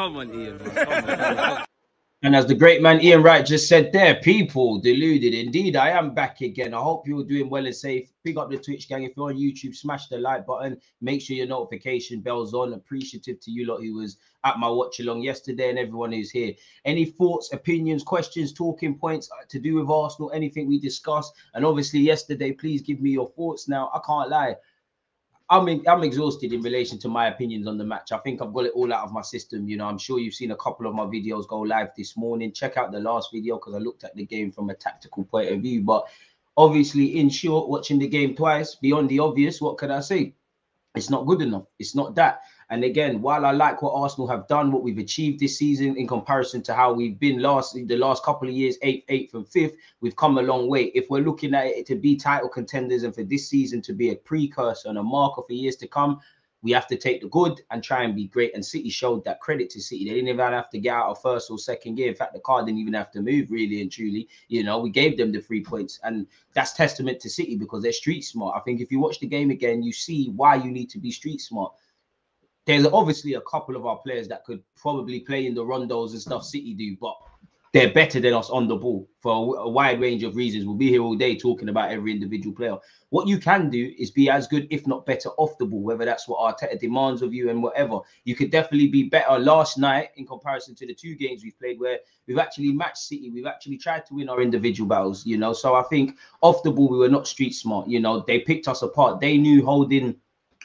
Come on, Ian. Come on. And as the great man Ian Wright just said there, people deluded. Indeed, I am back again. I hope you're doing well and safe. Pick up the Twitch gang. If you're on YouTube, smash the like button. Make sure your notification bell's on. Appreciative to you lot who was at my watch along yesterday and everyone who's here. Any thoughts, opinions, questions, talking points uh, to do with Arsenal, anything we discussed. And obviously, yesterday, please give me your thoughts now. I can't lie. I'm I'm exhausted in relation to my opinions on the match. I think I've got it all out of my system. You know, I'm sure you've seen a couple of my videos go live this morning. Check out the last video because I looked at the game from a tactical point of view. But obviously, in short, watching the game twice, beyond the obvious, what can I say? It's not good enough. It's not that. And again, while I like what Arsenal have done, what we've achieved this season in comparison to how we've been last the last couple of years, eighth, eighth, and fifth, we've come a long way. If we're looking at it to be title contenders and for this season to be a precursor and a marker for years to come, we have to take the good and try and be great. And City showed that credit to City. They didn't even have to get out of first or second gear. In fact, the car didn't even have to move really and truly. You know, we gave them the three points, and that's testament to City because they're street smart. I think if you watch the game again, you see why you need to be street smart. There's obviously a couple of our players that could probably play in the rondos and stuff City do, but they're better than us on the ball for a, wide range of reasons. We'll be here all day talking about every individual player. What you can do is be as good, if not better, off the ball, whether that's what Arteta demands of you and whatever. You could definitely be better last night in comparison to the two games we've played where we've actually matched City. We've actually tried to win our individual battles, you know. So I think off the ball, we were not street smart. You know, they picked us apart. They knew holding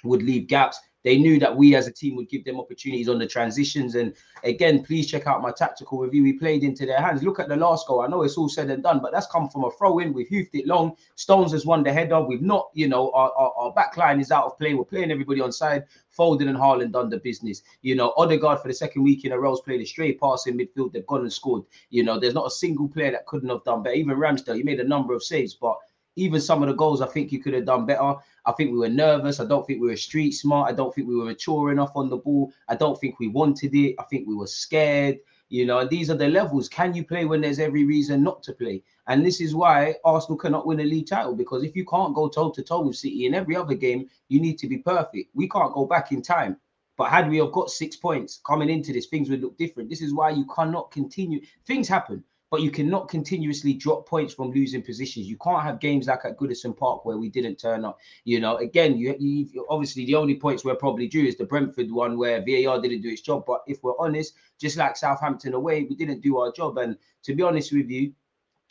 would leave gaps. They knew that we as a team would give them opportunities on the transitions. And again, please check out my tactical review. We played into their hands. Look at the last goal. I know it's all said and done, but that's come from a throw in. We've hoofed it long. Stones has won the header. We've not, you know, our, our, our back line is out of play. We're playing everybody on side. Foden and Haaland done the business. You know, Odegaard for the second week in a row has played a straight pass in midfield. They've gone and scored. You know, there's not a single player that couldn't have done better. Even Ramsdale, he made a number of saves, but even some of the goals, I think you could have done better. I think we were nervous. I don't think we were street smart. I don't think we were mature enough on the ball. I don't think we wanted it. I think we were scared. You know, these are the levels. Can you play when there's every reason not to play? And this is why Arsenal cannot win a league title because if you can't go toe to toe with City in every other game, you need to be perfect. We can't go back in time. But had we have got six points coming into this, things would look different. This is why you cannot continue. Things happen but you cannot continuously drop points from losing positions. You can't have games like at Goodison Park where we didn't turn up. You know, again, you, you obviously the only points we're probably due is the Brentford one where VAR didn't do its job. But if we're honest, just like Southampton away, we didn't do our job. And to be honest with you,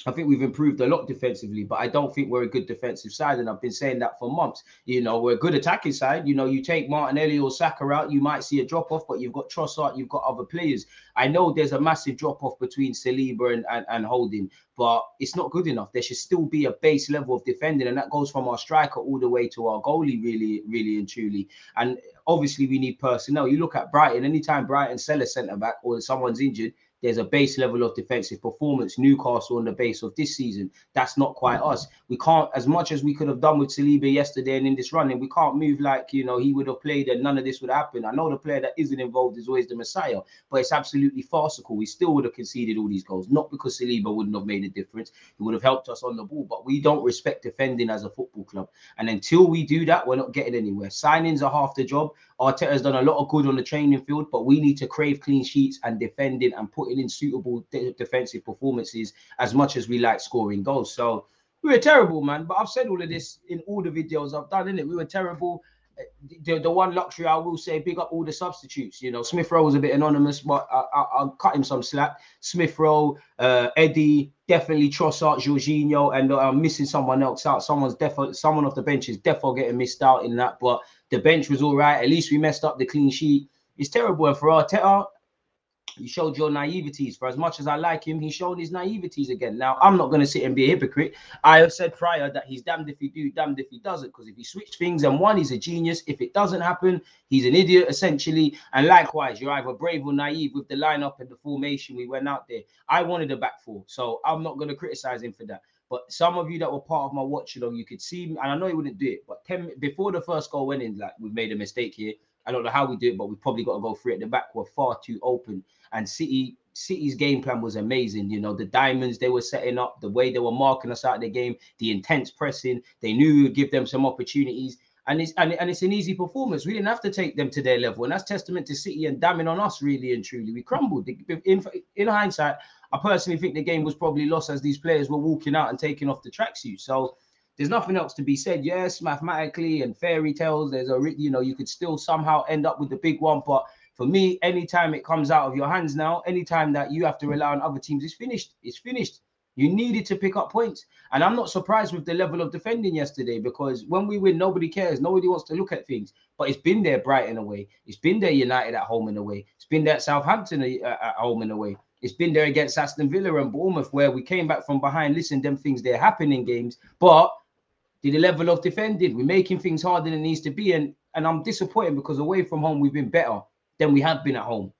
I think we've improved a lot defensively, but I don't think we're a good defensive side. And I've been saying that for months. You know, we're a good attacking side. You know, you take Martinelli or Saka out, you might see a drop off, but you've got Trossard, you've got other players. I know there's a massive drop off between Saliba and, and, and Holding, but it's not good enough. There should still be a base level of defending, and that goes from our striker all the way to our goalie, really, really and truly. And obviously, we need personnel. You look at Brighton, anytime Brighton sell a centre back or someone's injured, there's a base level of defensive performance. Newcastle on the base of this season. That's not quite us. We can't, as much as we could have done with Saliba yesterday and in this running, we can't move like you know he would have played and none of this would happen. I know the player that isn't involved is always the Messiah, but it's absolutely farcical. We still would have conceded all these goals, not because Saliba wouldn't have made a difference. He would have helped us on the ball, but we don't respect defending as a football club. And until we do that, we're not getting anywhere. Signings are half the job. Arteta's done a lot of good on the training field, but we need to crave clean sheets and defending and putting in suitable de- defensive performances as much as we like scoring goals. So we were terrible, man. But I've said all of this in all the videos I've done, in it. We were terrible. The, the one luxury I will say, big up all the substitutes. You know, Smith Rowe was a bit anonymous, but I, I, I'll cut him some slack. Smith Rowe, uh, Eddie, definitely Trossard, Jorginho, and uh, I'm missing someone else out. Someone's definitely someone off the bench is definitely getting missed out in that. But the bench was all right. At least we messed up the clean sheet. It's terrible. And for Arteta, you showed your naiveties. For as much as I like him, he's shown his naiveties again. Now, I'm not going to sit and be a hypocrite. I have said prior that he's damned if he do, damned if he doesn't. Because if he switched things and one, he's a genius. If it doesn't happen, he's an idiot, essentially. And likewise, you're either brave or naive with the lineup and the formation we went out there. I wanted a back four. So I'm not going to criticize him for that. But some of you that were part of my watch along, you could see, and I know he wouldn't do it, but 10 before the first goal went in, like we've made a mistake here. I don't know how we do it, but we probably got to go through it. The back were far too open, and City City's game plan was amazing. You know, the diamonds they were setting up, the way they were marking us out of the game, the intense pressing. They knew we would give them some opportunities. And it's and, and it's an easy performance. We didn't have to take them to their level, and that's testament to City and damning on us, really and truly. We crumbled. In in hindsight, I personally think the game was probably lost as these players were walking out and taking off the tracksuit. So there's nothing else to be said. Yes, mathematically and fairy tales, there's a you know you could still somehow end up with the big one, but for me, anytime it comes out of your hands now, anytime that you have to rely on other teams, it's finished. It's finished. You needed to pick up points. And I'm not surprised with the level of defending yesterday because when we win, nobody cares. Nobody wants to look at things. But it's been there Brighton away. It's been there United at home and away. It's been there Southampton at home and away. It's been there against Aston Villa and Bournemouth where we came back from behind. Listen, them things, they're happening games. But the level of defending, we're making things harder than it needs to be. And, and I'm disappointed because away from home, we've been better than we have been at home.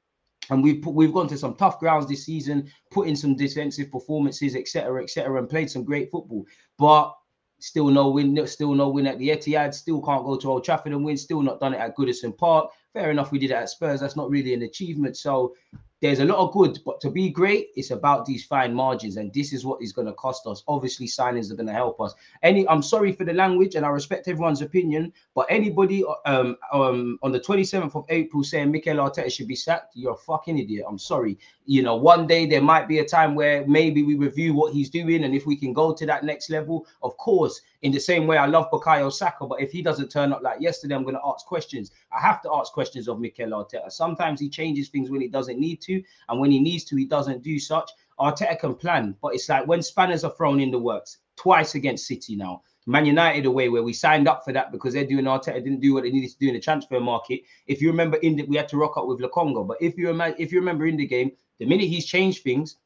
And we've put, we've gone to some tough grounds this season, put in some defensive performances, etc., etc., and played some great football. But still no win, still no win at the Etihad. Still can't go to Old Trafford and win. Still not done it at Goodison Park. Fair enough, we did it at Spurs. That's not really an achievement. So there's a lot of good, but to be great, it's about these fine margins, and this is what is going to cost us. Obviously, signings are going to help us. Any, I'm sorry for the language, and I respect everyone's opinion, but anybody um, um on the 27th of April saying Mikel Arteta should be sacked, you're a fucking idiot. I'm sorry. You know, one day there might be a time where maybe we review what he's doing, and if we can go to that next level, of course. In the same way, I love Bukayo Saka, but if he doesn't turn up like yesterday, I'm going to ask questions. I have to ask questions of Mikel Arteta. Sometimes he changes things when he doesn't need to, and when he needs to, he doesn't do such. Arteta can plan, but it's like when spanners are thrown in the works twice against City now. Man United away, where we signed up for that because they're doing Arteta didn't do what they needed to do in the transfer market. If you remember, in the, we had to rock up with Lokonga. But if you if you remember in the game, the minute he's changed things,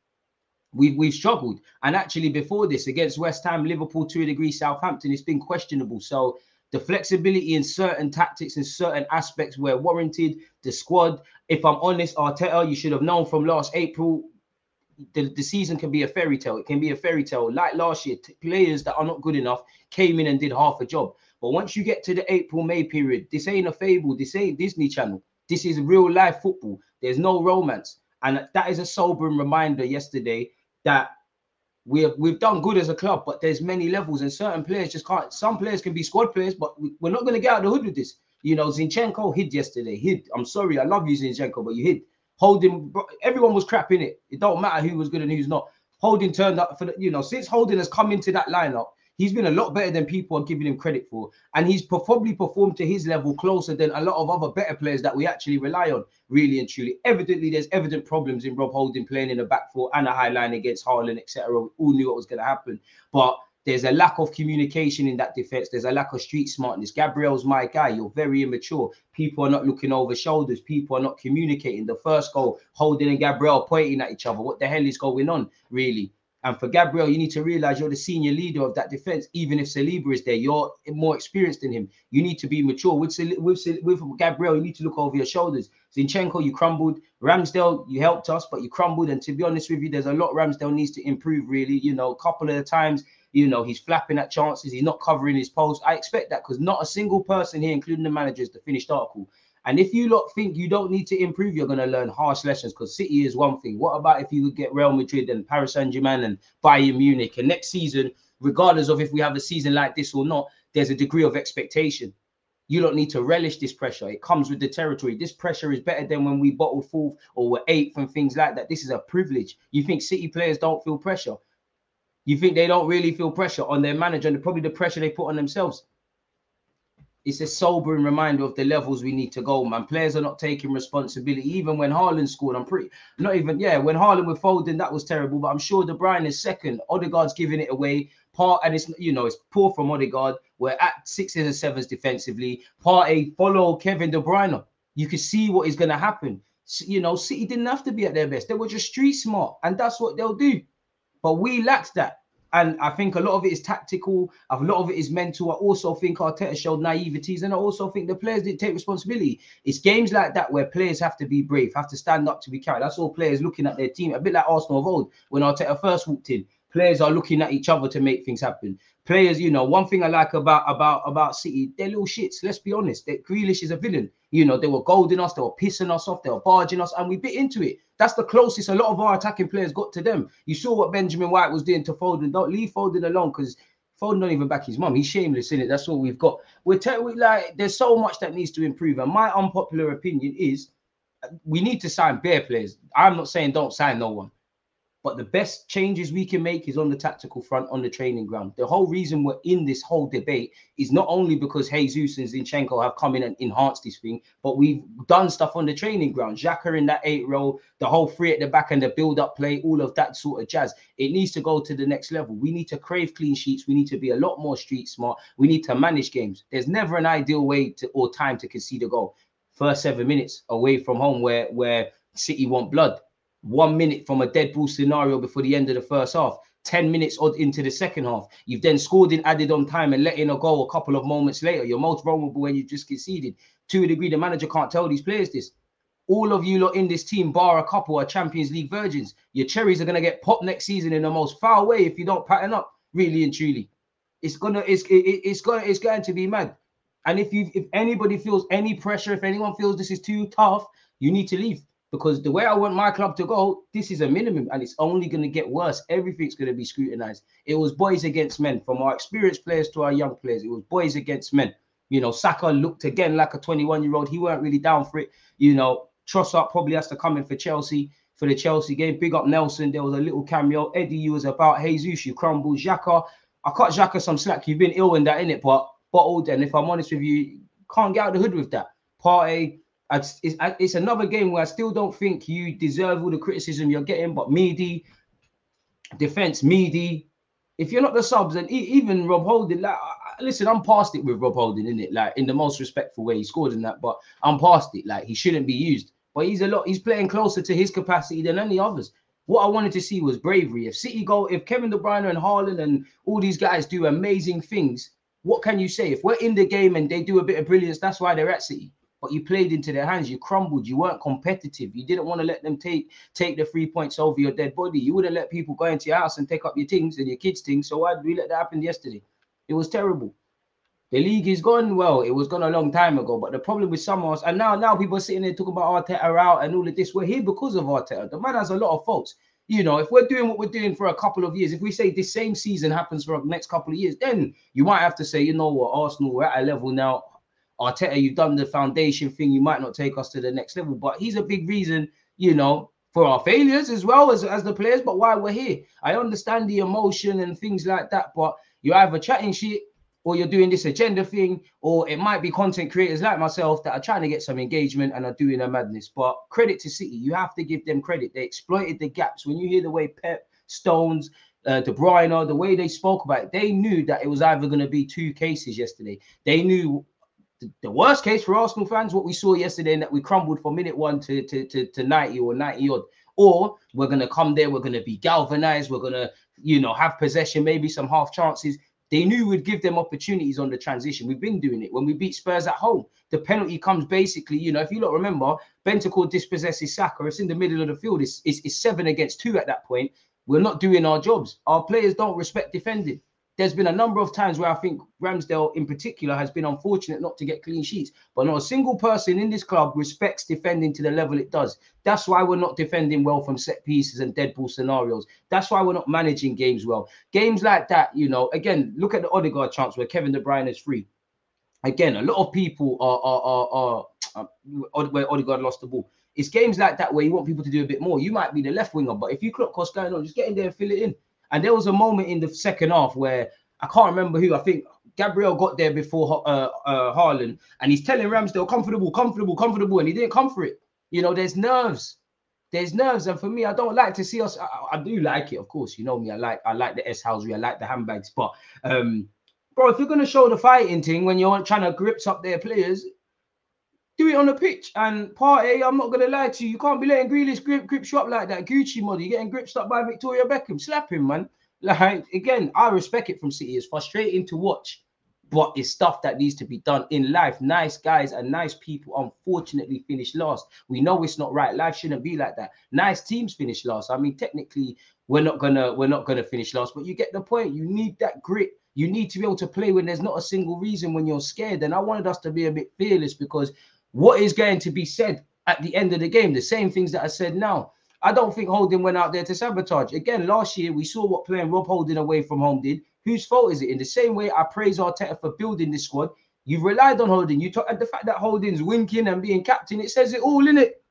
we've we've struggled. And actually, before this, against West Ham, Liverpool, to a degree, Southampton, it's been questionable. So the flexibility in certain tactics and certain aspects were warranted. The squad, if I'm honest, Arteta, you should have known from last April. The, the season can be a fairy tale. It can be a fairy tale. Like last year, players that are not good enough came in and did half a job. But once you get to the April May period, this ain't a fable. This ain't Disney Channel. This is real life football. There's no romance, and that is a sobering reminder yesterday that we have we've done good as a club, but there's many levels, and certain players just can't. Some players can be squad players, but we, we're not going to get out of the hood with this. You know, Zinchenko hid yesterday. Hid. I'm sorry, I love you, Zinchenko, but you hid. Holding, everyone was crap in it. It don't matter who was good and who's not. Holding turned up for the, you know, since Holding has come into that lineup, he's been a lot better than people are giving him credit for. And he's probably performed to his level closer than a lot of other better players that we actually rely on, really and truly. Evidently, there's evident problems in Rob Holding playing in a back four and a high line against Haaland, etc. We All knew what was going to happen. But there's a lack of communication in that defense. There's a lack of street smartness. Gabriel's my guy. You're very immature. People are not looking over shoulders. People are not communicating. The first goal, Holding and Gabriel pointing at each other. What the hell is going on, really? And for Gabriel, you need to realize you're the senior leader of that defense. Even if Saliba is there, you're more experienced than him. You need to be mature. With with with Gabriel, you need to look over your shoulders. Zinchenko, you crumbled. Ramsdale, you helped us, but you crumbled. And to be honest with you, there's a lot Ramsdale needs to improve. Really, you know, a couple of times, you know, he's flapping at chances. He's not covering his post. I expect that because not a single person here, including the managers, the finished article. And if you lot think you don't need to improve, you're going to learn harsh lessons because City is one thing. What about if you could get Real Madrid and Paris Saint Germain and Bayern Munich? And next season, regardless of if we have a season like this or not, there's a degree of expectation. You don't need to relish this pressure. It comes with the territory. This pressure is better than when we bottled fourth or were eighth and things like that. This is a privilege. You think City players don't feel pressure? You think they don't really feel pressure on their manager and probably the pressure they put on themselves? It's a sobering reminder of the levels we need to go, man. Players are not taking responsibility. Even when Haaland scored, I'm pretty not even yeah. When Haaland with Foden, that was terrible. But I'm sure De Bruyne is second. Odegaard's giving it away. Part and it's you know it's poor from Odegaard. We're at sixes and sevens defensively. Part A follow Kevin De Bruyne. You can see what is going to happen. You know, City didn't have to be at their best. They were just street smart, and that's what they'll do. But we lacked that. And I think a lot of it is tactical. A lot of it is mental. I also think Arteta showed naiveties, and I also think the players didn't take responsibility. It's games like that where players have to be brave, have to stand up to be carried. That's all players looking at their team, a bit like Arsenal of old when Arteta first walked in. Players are looking at each other to make things happen. Players, you know, one thing I like about about about City, they're little shits. Let's be honest. That Grealish is a villain. You know, they were golding us, they were pissing us off, they were barging us, and we bit into it. That's the closest a lot of our attacking players got to them. You saw what Benjamin White was doing to Foden. Don't leave Foden alone because Foden don't even back his mum. He's shameless in it. That's all we've got. We're te- we like there's so much that needs to improve. And my unpopular opinion is we need to sign bare players. I'm not saying don't sign no one. But the best changes we can make is on the tactical front, on the training ground. The whole reason we're in this whole debate is not only because Jesus and Zinchenko have come in and enhanced this thing, but we've done stuff on the training ground. Xhaka in that eight row, the whole three at the back and the build-up play, all of that sort of jazz. It needs to go to the next level. We need to crave clean sheets. We need to be a lot more street smart. We need to manage games. There's never an ideal way to or time to concede a goal. First seven minutes away from home where where City want blood one minute from a dead ball scenario before the end of the first half. 10 minutes odd into the second half. You've then scored in added on time and let in a goal a couple of moments later. You're most vulnerable when you just conceded. To a degree, the manager can't tell these players this. All of you lot in this team, bar a couple, are Champions League virgins. Your cherries are gonna get popped next season in the most foul way if you don't pattern up, really and truly. It's gonna, it's it, it's gonna, it's going to be mad. And if you, if anybody feels any pressure, if anyone feels this is too tough, you need to leave because the way I want my club to go, this is a minimum and it's only going to get worse. Everything's going to be scrutinized. It was boys against men, from our experienced players to our young players. It was boys against men. You know, Saka looked again like a 21 year old. He weren't really down for it. You know, Trossard probably has to come in for Chelsea for the Chelsea game. Big up Nelson. There was a little cameo. Eddie, you was about Jesus. You crumbled. Xhaka. I cut Xhaka some slack. You've been ill in that, in it, but bottled. And if I'm honest with you, can't get out of the hood with that. Partey it's, it's another game where I still don't think you deserve all the criticism you're getting. But Meedy, defense, Meedy. If you're not the subs, and even Rob Holding, like, listen, I'm past it with Rob Holding, in it, like in the most respectful way. He scored in that, but I'm past it. Like he shouldn't be used. But he's a lot. He's playing closer to his capacity than any others. What I wanted to see was bravery. If City go, if Kevin De Bruyne and Haaland and all these guys do amazing things, what can you say? If we're in the game and they do a bit of brilliance, that's why they're at City but you played into their hands. You crumbled. You weren't competitive. You didn't want to let them take take the three points over your dead body. You wouldn't let people go into your house and take up your things and your kids' things. So why did we let that happen yesterday? It was terrible. The league is gone. Well, it was gone a long time ago. But the problem with some us, and now now people are sitting there talking about Arteta out and all of this. We're here because of Arteta. The man has a lot of faults. You know, if we're doing what we're doing for a couple of years, if we say this same season happens for the next couple of years, then you might have to say, you know what, Arsenal, we're at a level now Arteta, you've done the foundation thing. You might not take us to the next level, but he's a big reason, you know, for our failures as well as, as the players, but why we're here. I understand the emotion and things like that, but you're either chatting shit or you're doing this agenda thing, or it might be content creators like myself that are trying to get some engagement and are doing a madness. But credit to City, you have to give them credit. They exploited the gaps. When you hear the way Pep, Stones, uh, De Bruyne, the way they spoke about it, they knew that it was either going to be two cases yesterday. They knew the, worst case for Arsenal fans, what we saw yesterday, that we crumbled from minute one to, to, to, to 90 or 90 odd. Or we're going to come there, we're going to be galvanized, we're going to you know, have possession, maybe some half chances. They knew we'd give them opportunities on the transition. We've been doing it when we beat Spurs at home. The penalty comes basically, you know, if you don't remember, Bentancur dispossesses Saka. It's in the middle of the field. It's, it's, it's seven against two at that point. We're not doing our jobs. Our players don't respect defending there's been a number of times where I think Ramsdale in particular has been unfortunate not to get clean sheets, but not a single person in this club respects defending to the level it does. That's why we're not defending well from set pieces and dead ball scenarios. That's why we're not managing games well. Games like that, you know, again, look at the Odegaard chance where Kevin De Bruyne is free. Again, a lot of people are are are, are, uh, are where Odegaard lost the ball. It's games like that where you want people to do a bit more. You might be the left winger, but if you clock what's going on, just get in there and fill it in. And there was a moment in the second half where I can't remember who. I think Gabriel got there before uh, uh, Haaland, and he's telling Ramsdale, comfortable, comfortable, comfortable, and he didn't come for it. You know, there's nerves. There's nerves, and for me, I don't like to see us. I, I do like it, of course. You know me. I like I like the S housery. I like the handbags, but um, bro, if you're gonna show the fighting thing when you're trying to grips up their players, do it on the pitch. And Partey, I'm not gonna lie to you, you can't be letting Grealish grip grip you up like that. Gucci model, you're getting gripped up by Victoria Beckham. Slap him, man. Like again, I respect it from City. It's frustrating to watch, but it's stuff that needs to be done in life. Nice guys and nice people, unfortunately, finish last. We know it's not right. Life shouldn't be like that. Nice teams finish last. I mean, technically, we're not gonna we're not gonna finish last, but you get the point. You need that grit. You need to be able to play when there's not a single reason when you're scared. And I wanted us to be a bit fearless because what is going to be said at the end of the game? The same things that I said now. I don't think Holding went out there to sabotage. Again, last year we saw what playing Rob Holding away from home did. Whose fault is it? In the same way, I praise Arteta for building this squad. You've relied on Holding. You talk the fact that Holding's winking and being captain. It says it all in it.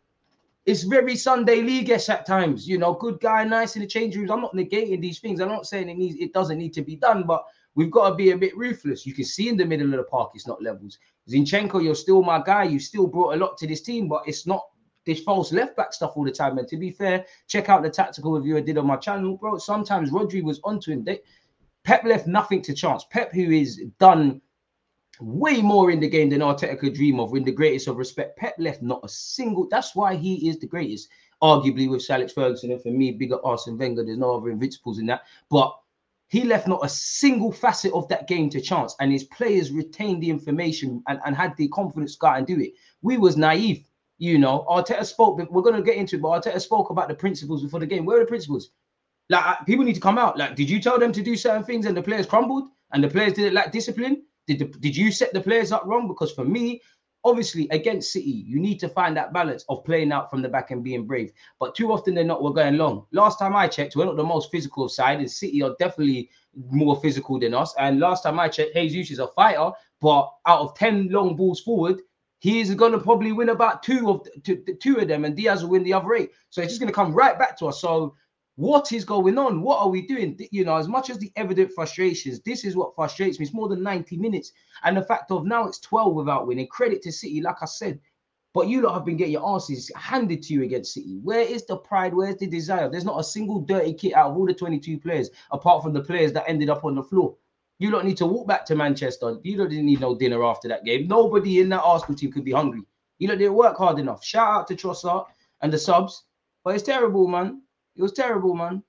It's very Sunday league-ish at times. You know, good guy, nice in the change rooms. I'm not negating these things. I'm not saying it needs, it doesn't need to be done, but we've got to be a bit ruthless. You can see in the middle of the park, it's not levels. Zinchenko, you're still my guy. You still brought a lot to this team, but it's not this false left back stuff all the time. And to be fair, check out the tactical review I did on my channel, bro. Sometimes Rodri was onto him. They, Pep left nothing to chance. Pep, who is done way more in the game than Arteta could dream of, in the greatest of respect, Pep left not a single. That's why he is the greatest, arguably with Alex Ferguson. And for me, bigger Arsene Wenger. There's no other invincibles in that. But he left not a single facet of that game to chance, and his players retained the information and, and had the confidence to go and do it. We was naive. You know, Arteta spoke. We're going to get into it, but Arteta spoke about the principles before the game. Where are the principles? Like uh, people need to come out. Like, did you tell them to do certain things and the players crumbled and the players didn't like discipline? Did the, did you set the players up wrong? Because for me, obviously against City, you need to find that balance of playing out from the back and being brave. But too often they're not. We're going long. Last time I checked, we're not the most physical side, and City are definitely more physical than us. And last time I checked, Jesus is a fighter, but out of ten long balls forward, he's going to probably win about two of two, two of them, and Dias will win the other eight. So it's just going to come right back to us. So what is going on? What are we doing? You know, as much as the evident frustrations, this is what frustrates me. It's more than 90 minutes. And the fact of now it's 12 without winning. Credit to City, like I said. But you lot have been getting your asses handed to you against City. Where is the pride? Where's the desire? There's not a single dirty kit out of all the 22 players, apart from the players that ended up on the floor. You don't need to walk back to Manchester. You don't need no dinner after that game. Nobody in that Arsenal team could be hungry. You know, didn't work hard enough. Shout out to Trossard and the subs. But it's terrible, man. It was terrible, man.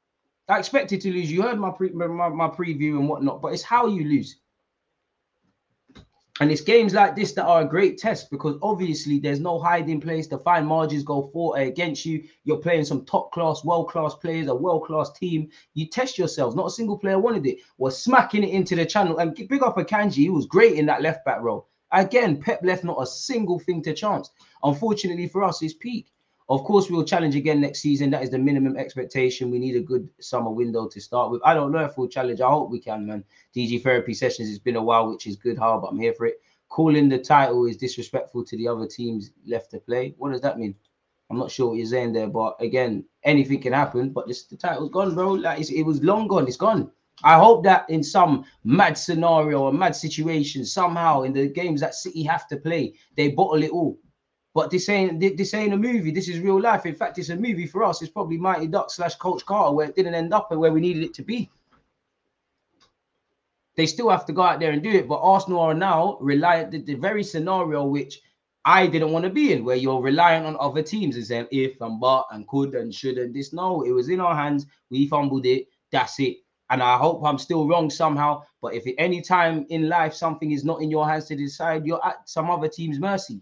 I expected to lose. You heard my pre my, my preview and whatnot, but it's how you lose. And it's games like this that are a great test because obviously there's no hiding place. The fine margins go for uh, against you. You're playing some top class, world class players, a world class team. You test yourselves. Not a single player wanted it. Was smacking it into the channel and big up for Akanji. He was great in that left back role. Again, Pep left not a single thing to chance. Unfortunately for us, his peak. Of course, we'll challenge again next season. That is the minimum expectation. We need a good summer window to start with. I don't know if we'll challenge. I hope we can, man. DG therapy sessions. It's been a while, which is good. How, but I'm here for it. Calling the title is disrespectful to the other teams left to play. What does that mean? I'm not sure what you're saying there, but again, anything can happen. But this, the title's gone, bro. Like it was long gone. It's gone. I hope that in some mad scenario or mad situation, somehow in the games that City have to play, they bottle it all. But this ain't this ain't a movie. This is real life. In fact, it's a movie for us. It's probably Mighty Duck slash Coach Carter, where it didn't end up and where we needed it to be. They still have to go out there and do it. But Arsenal are now reliant the, the very scenario which I didn't want to be in, where you're relying on other teams and saying if and but and could and should and this. No, it was in our hands. We fumbled it. That's it. And I hope I'm still wrong somehow. But if at any time in life something is not in your hands to decide, you're at some other team's mercy.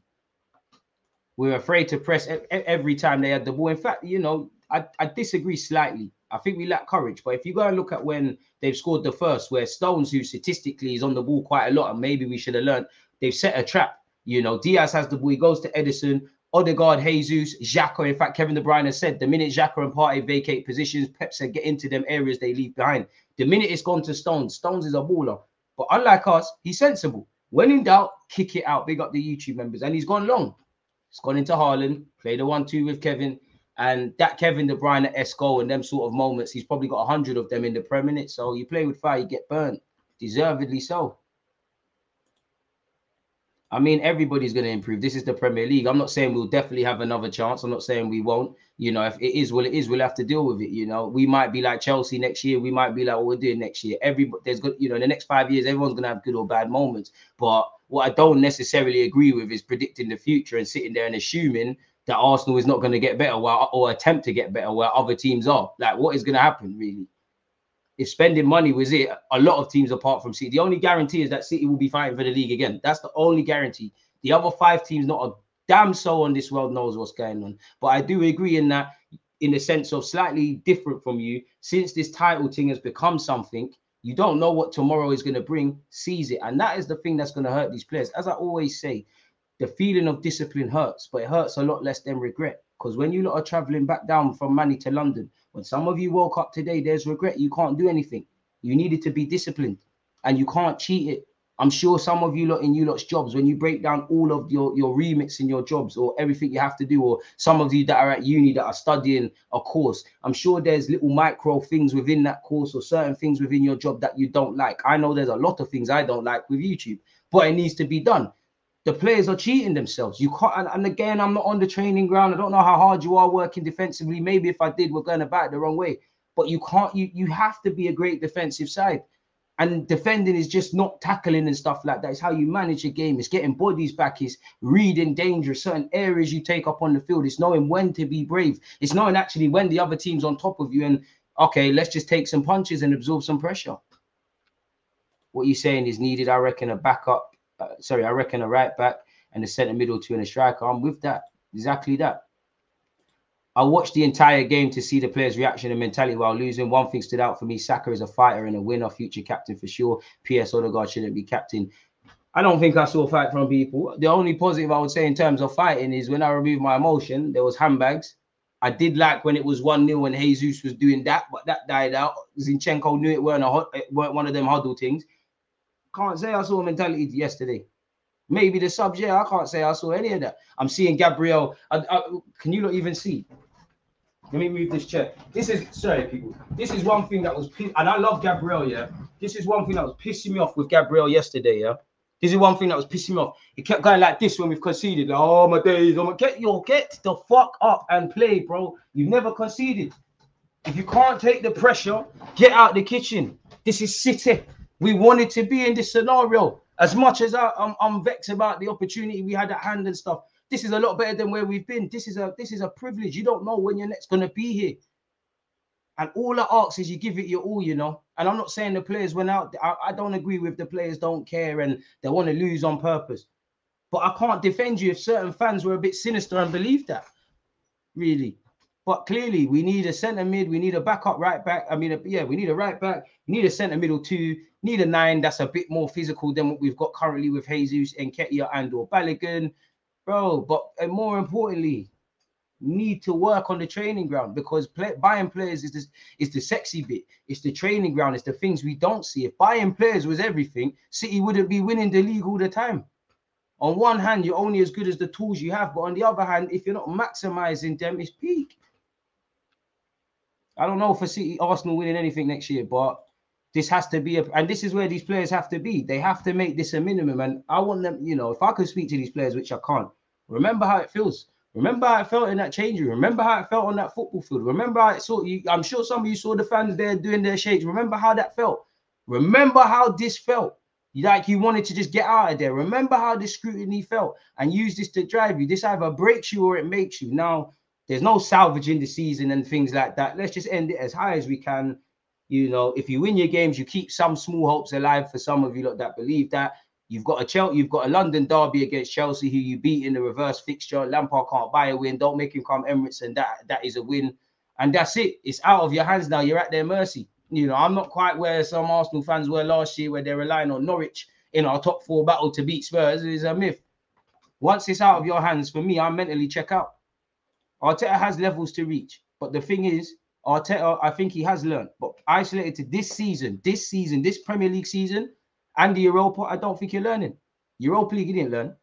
We're afraid to press every time they had the ball. In fact, you know, I, I disagree slightly. I think we lack courage. But if you go and look at when they've scored the first, where Stones, who statistically is on the ball quite a lot, and maybe we should have learned, they've set a trap. You know, Dias has the ball, he goes to Ederson, Odegaard, Jesus, Xhaka. In fact, Kevin De Bruyne has said the minute Xhaka and Partey vacate positions, Pep said get into them areas they leave behind. The minute it's gone to Stones, Stones is a baller. But unlike us, he's sensible. When in doubt, kick it out. Big up the YouTube members. And he's gone long. He's gone into Haaland, played a one-two with Kevin. And that Kevin De Bruyne goal and them sort of moments, he's probably got hundred of them in the Premier minute. So you play with fire, you get burnt. Deservedly so. I mean, everybody's going to improve. This is the Premier League. I'm not saying we'll definitely have another chance. I'm not saying we won't. You know, if it is, well, it is. We'll have to deal with it. You know, we might be like Chelsea next year. We might be like what we're doing next year. Everybody, there's good. You know, in the next five years, everyone's going to have good or bad moments. But what I don't necessarily agree with is predicting the future and sitting there and assuming that Arsenal is not going to get better while or attempt to get better where other teams are. Like, what is going to happen really? If spending money was it, a lot of teams apart from City, the only guarantee is that City will be fighting for the league again. That's the only guarantee. The other five teams, not a damn soul on this world knows what's going on. But I do agree in that, in the sense of slightly different from you, since this title thing has become something, you don't know what tomorrow is going to bring, seize it. And that is the thing that's going to hurt these players. As I always say, the feeling of discipline hurts, but it hurts a lot less than regret. Because when you lot are traveling back down from Manny to London, when some of you woke up today, there's regret. You can't do anything. You needed to be disciplined and you can't cheat it. I'm sure some of you lot in you lot's jobs, when you break down all of your, your remits in your jobs or everything you have to do, or some of you that are at uni that are studying a course, I'm sure there's little micro things within that course or certain things within your job that you don't like. I know there's a lot of things I don't like with YouTube, but it needs to be done the players are cheating themselves. You can't, and, and, again, I'm not on the training ground. I don't know how hard you are working defensively. Maybe if I did, we're going about it the wrong way. But you can't, you you have to be a great defensive side. And defending is just not tackling and stuff like that. It's how you manage a game. It's getting bodies back. It's reading danger, certain areas you take up on the field. It's knowing when to be brave. It's knowing actually when the other team's on top of you and okay, let's just take some punches and absorb some pressure. What you're saying is needed, I reckon, a backup uh, sorry, I reckon a right back and a centre middle two and a striker. I'm with that. Exactly that. I watched the entire game to see the players' reaction and mentality while losing. One thing stood out for me: Saka is a fighter and a winner, future captain for sure. P.S. Odegaard shouldn't be captain. I don't think I saw fight from people. The only positive I would say in terms of fighting is when I removed my emotion, there was handbags. I did like when it was 1 0 when Jesus was doing that, but that died out. Zinchenko knew it weren't, a, it weren't one of them huddle things. Can't say I saw a mentality yesterday. Maybe the subs, yeah, I can't say I saw any of that. I'm seeing Gabriel. I, I, can you not even see? Let me move this chair. This is sorry, people. This is one thing that was and I love Gabriel, yeah. This is one thing that was pissing me off with Gabriel yesterday, yeah. This is one thing that was pissing me off. He kept going like this when we've conceded. Like, oh my days, oh my get your get the fuck up and play, bro. You've never conceded. If you can't take the pressure, get out the kitchen. This is City. We wanted to be in this scenario. As much as I, I'm, I'm vexed about the opportunity we had at hand and stuff, this is a lot better than where we've been. This is a this is a privilege. You don't know when you're next gonna be here. And all I ask is you give it your all, you know. And I'm not saying the players went out. I, I don't agree with the players don't care and they want to lose on purpose. But I can't defend you if certain fans were a bit sinister and believe that. Really. But clearly, we need a centre mid. We need a backup right back. I mean, yeah, we need a right back. We need a centre middle too. Need a nine that's a bit more physical than what we've got currently with Jesus and Nketiah and or Balogun, bro. But and more importantly, need to work on the training ground because play, buying players is this is the sexy bit. It's the training ground. It's the things we don't see. If buying players was everything, City wouldn't be winning the league all the time. On one hand, you're only as good as the tools you have, but on the other hand, if you're not maximizing them, it's peak. I don't know for City, Arsenal winning anything next year, but this has to be a, and this is where these players have to be. They have to make this a minimum. And I want them, you know, if I could speak to these players, which I can't, remember how it feels. Remember how it felt in that change room. Remember how it felt on that football field. Remember how it saw you. I'm sure some of you saw the fans there doing their shakes. Remember how that felt. Remember how this felt. Like you wanted to just get out of there. Remember how this scrutiny felt and use this to drive you. This either breaks you or it makes you. Now, there's no salvaging the season and things like that. Let's just end it as high as we can. You know, if you win your games, you keep some small hopes alive for some of you lot that believe that. You've got a Chelsea, you've got a London derby against Chelsea, who you beat in the reverse fixture. Lampard can't buy a win. Don't make him come Emirates, and that that is a win. And that's it. It's out of your hands now. You're at their mercy. You know, I'm not quite where some Arsenal fans were last year, where they're relying on Norwich in our top four battle to beat Spurs. Is a myth. Once it's out of your hands, for me, I mentally check out. Arteta has levels to reach, but the thing is, Arteta, I think he has learned. But isolated to this season, this season, this Premier League season, and the Europa, I don't think you're learning. Europa League, you didn't learn.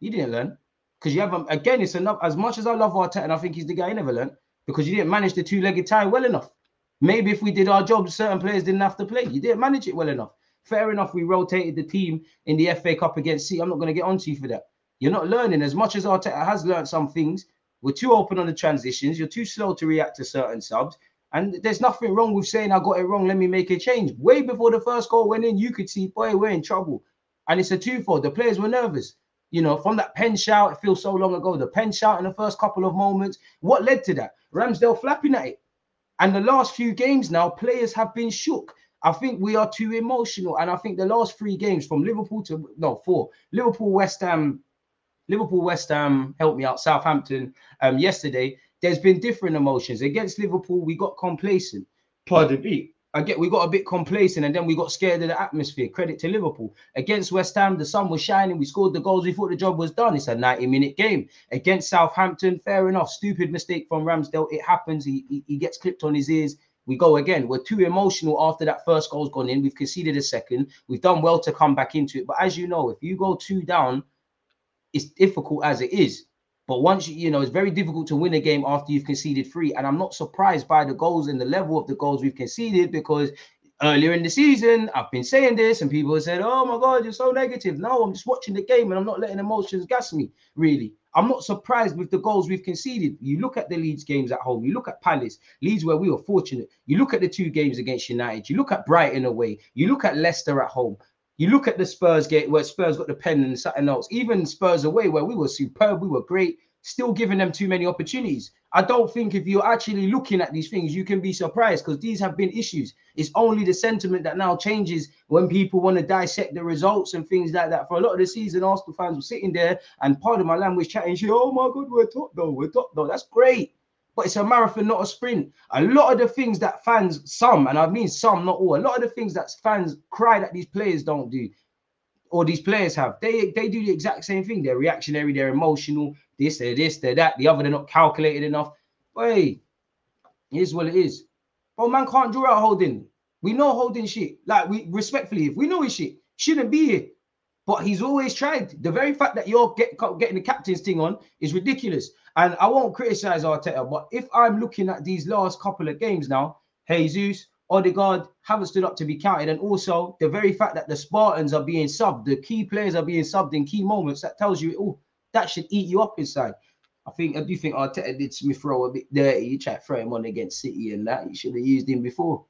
You didn't learn because you haven't. again. It's enough. As much as I love Arteta, and I think he's the guy you never learned because you didn't manage the two-legged tie well enough. Maybe if we did our job, certain players didn't have to play. You didn't manage it well enough. Fair enough. We rotated the team in the FA Cup against C. I'm not going to get onto you for that. You're not learning as much as Arteta has learned some things. We're too open on the transitions. You're too slow to react to certain subs. And there's nothing wrong with saying I got it wrong. Let me make a change. Way before the first goal went in, you could see, boy, we're in trouble. And it's a twofold. The players were nervous. You know, from that pen shout, it feels so long ago. The pen shout in the first couple of moments. What led to that? Ramsdale flapping at it. And the last few games now, players have been shook. I think we are too emotional. And I think the last three games from Liverpool to no four, Liverpool, West Ham, Liverpool, West Ham, help me out, Southampton um, yesterday there's been different emotions. Against Liverpool, we got complacent. Pardon me. I get we got a bit complacent and then we got scared of the atmosphere. Credit to Liverpool. Against West Ham, the sun was shining. We scored the goals. We thought the job was done. It's a 90 minute game. Against Southampton, fair enough. Stupid mistake from Ramsdale. It happens. He, he, he gets clipped on his ears. We go again. We're too emotional after that first goal's gone in. We've conceded a second. We've done well to come back into it. But as you know, if you go two down, it's difficult as it is. But once you, you know, it's very difficult to win a game after you've conceded three. And I'm not surprised by the goals and the level of the goals we've conceded because earlier in the season, I've been saying this, and people have said, Oh my God, you're so negative. No, I'm just watching the game and I'm not letting emotions gas me, really. I'm not surprised with the goals we've conceded. You look at the Leeds games at home, you look at Palace, Leeds where we were fortunate. You look at the two games against United, you look at Brighton away, you look at Leicester at home. You look at the Spurs game where Spurs got the pen and something else. Even Spurs away where we were superb, we were great, still giving them too many opportunities. I don't think if you're actually looking at these things, you can be surprised because these have been issues. It's only the sentiment that now changes when people want to dissect the results and things like that. For a lot of the season, Arsenal fans were sitting there and part of my language chatting, oh my God, we're top though, we're top though. That's great but it's a marathon, not a sprint. A lot of the things that fans, some, and I mean some, not all, a lot of the things that fans cry that these players don't do, or these players have, they they do the exact same thing. They're reactionary, they're emotional, this, they're this, they're that, the other, they're not calculated enough. But hey, it is what it is. But man can't draw out holding. We know holding shit. Like we respectfully, if we know his shit, shouldn't be here. But he's always tried. The very fact that you're get, getting the captain's thing on is ridiculous. And I won't criticize Arteta, but if I'm looking at these last couple of games now, Jesus, Odegaard haven't stood up to be counted. And also the very fact that the Spartans are being subbed, the key players are being subbed in key moments, that tells you, oh, that should eat you up inside. I think I do think Arteta did Smith Rowe a bit dirty. You tried to throw him on against City and that. You should have used him before.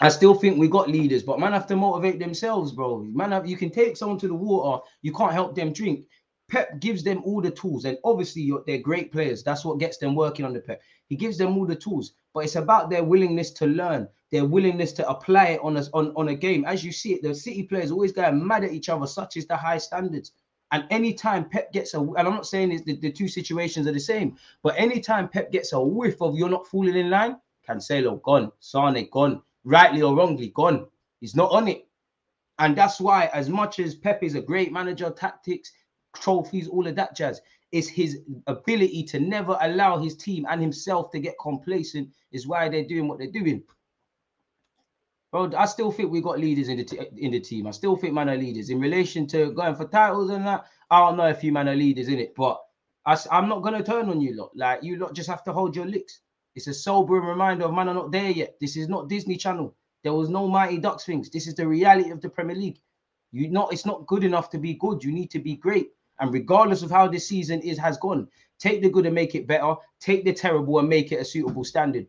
I still think we got leaders, but man have to motivate themselves, bro. Man, have, you can take someone to the water, you can't help them drink. Pep gives them all the tools, and obviously they're great players. That's what gets them working on the Pep. He gives them all the tools, but it's about their willingness to learn, their willingness to apply it on a, on, on a game. As you see it, the City players always going mad at each other, such is the high standards. And anytime Pep gets a, and I'm not saying it's the, the two situations are the same, but anytime Pep gets a whiff of you're not falling in line, Cancelo gone, Sane gone, rightly or wrongly gone. He's not on it. And that's why, as much as Pep is a great manager, tactics, trophies, all of that jazz. Is his ability to never allow his team and himself to get complacent is why they're doing what they're doing. Bro, I still think we got leaders in the t- in the team. I still think man are leaders in relation to going for titles and that. I don't know if you man are leaders in it, but I, am not gonna turn on you lot. Like you lot just have to hold your licks. It's a sobering reminder of man are not there yet. This is not Disney Channel. There was no Mighty Ducks things. This is the reality of the Premier League. You not it's not good enough to be good. You need to be great. And regardless of how this season is has gone, take the good and make it better. Take the terrible and make it a suitable standard.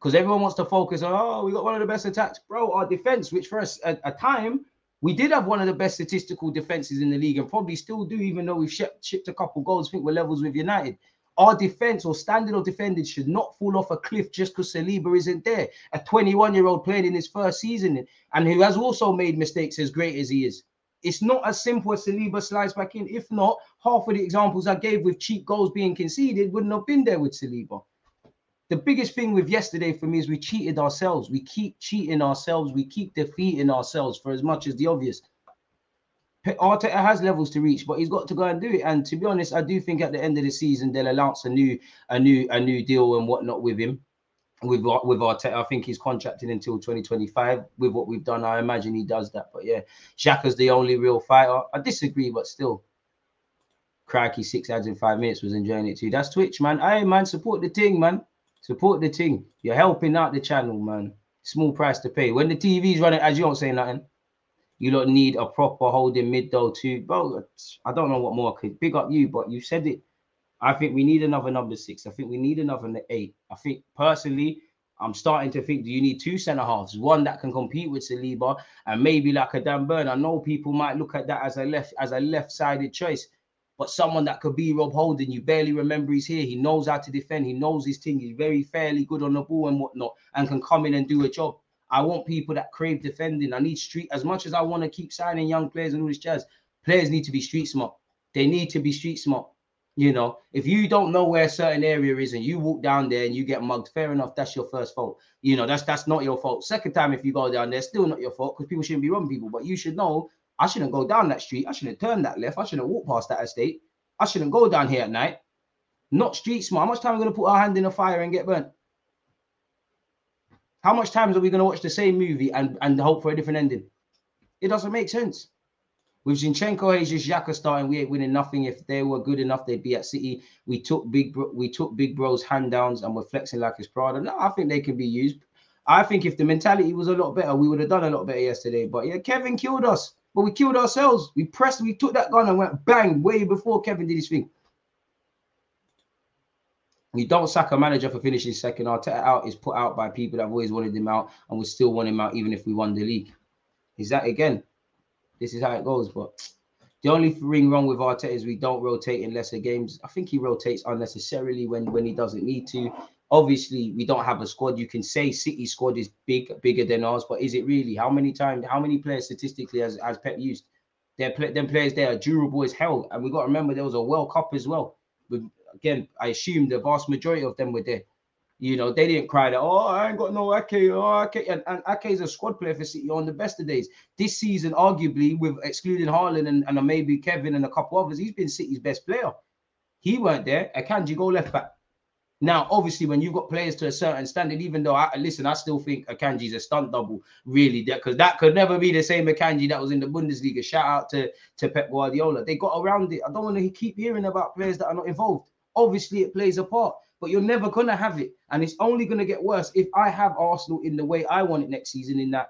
Because everyone wants to focus on, oh, we got one of the best attacks, bro. Our defense, which for us a, a time we did have one of the best statistical defenses in the league, and probably still do, even though we've shipped, shipped a couple goals. I think we're levels with United. Our defense or standard of defending should not fall off a cliff just because Saliba isn't there. A 21 year old playing in his first season and who has also made mistakes as great as he is. It's not as simple as Saliba slides back in. If not, half of the examples I gave with cheap goals being conceded wouldn't have been there with Saliba. The biggest thing with yesterday for me is we cheated ourselves. We keep cheating ourselves. We keep defeating ourselves for as much as the obvious. Arteta has levels to reach, but he's got to go and do it. And to be honest, I do think at the end of the season they'll announce a new, a new, a new deal and whatnot with him. With with Arteta, I think he's contracted until 2025. With what we've done, I imagine he does that. But yeah, Xhaka's the only real fighter. I disagree, but still, cracky six ads in five minutes was enjoying it too. That's Twitch, man. Hey, man, support the thing, man. Support the thing. You're helping out the channel, man. Small price to pay. When the TV's running, as you don't say nothing. You don't need a proper holding mid though too. Bro, I don't know what more I could big up you, but you said it. I think we need another number six. I think we need another eight. I think personally, I'm starting to think do you need two centre halves, one that can compete with Saliba and maybe like a Dan Burn. I know people might look at that as a left as a left-sided choice, but someone that could be Rob Holding. You barely remember he's here. He knows how to defend. He knows his thing. He's very fairly good on the ball and whatnot, and can come in and do a job. I want people that crave defending. I need street as much as I want to keep signing young players and all this jazz. Players need to be street smart. They need to be street smart. You know, if you don't know where a certain area is and you walk down there and you get mugged, fair enough, that's your first fault. You know, that's that's not your fault. Second time, if you go down there, still not your fault because people shouldn't be wrong people. But you should know I shouldn't go down that street. I shouldn't turn that left. I shouldn't walk past that estate. I shouldn't go down here at night. Not street smart. How much time are we gonna put our hand in the fire and get burnt? How much times are we going to watch the same movie and, and hope for a different ending? It doesn't make sense. With Zinchenko, Aegis, Xhaka starting, we ain't winning nothing. If they were good enough, they'd be at City. We took big, bro, we took big bros hand downs and we're flexing like it's Prada. No, I think they can be used. I think if the mentality was a lot better, we would have done a lot better yesterday. But yeah, Kevin killed us, but we killed ourselves. We pressed, we took that gun and went bang way before Kevin did his thing. You don't sack a manager for finishing second. Arteta out is put out by people that have always wanted him out and would still want him out even if we won the league. Is that again? This is how it goes. But the only thing wrong with Arteta is we don't rotate in lesser games. I think he rotates unnecessarily when when he doesn't need to. Obviously, we don't have a squad. You can say City squad is big, bigger than ours, but is it really? How many times? How many players statistically has, has Pep used? Their play, them players they are durable as hell, and we got to remember there was a World Cup as well with again, I assume the vast majority of them were there. You know, they didn't cry that, oh, I ain't got no Ake, oh, Ake. And, and Ake is a squad player for City on the best of days. This season, arguably, with excluding Haaland and, and maybe Kevin and a couple others, he's been City's best player. He weren't there. Akanji go left back. Now, obviously, when you've got players to a certain standard, even though I listen, I still think Akanji's a stunt double, really, because that could never be the same Akanji that was in the Bundesliga. Shout out to, to Pep Guardiola. They got around it. I don't want to keep hearing about players that are not involved. Obviously, it plays a part, but you're never gonna have it, and it's only gonna get worse if I have Arsenal in the way I want it next season. In that,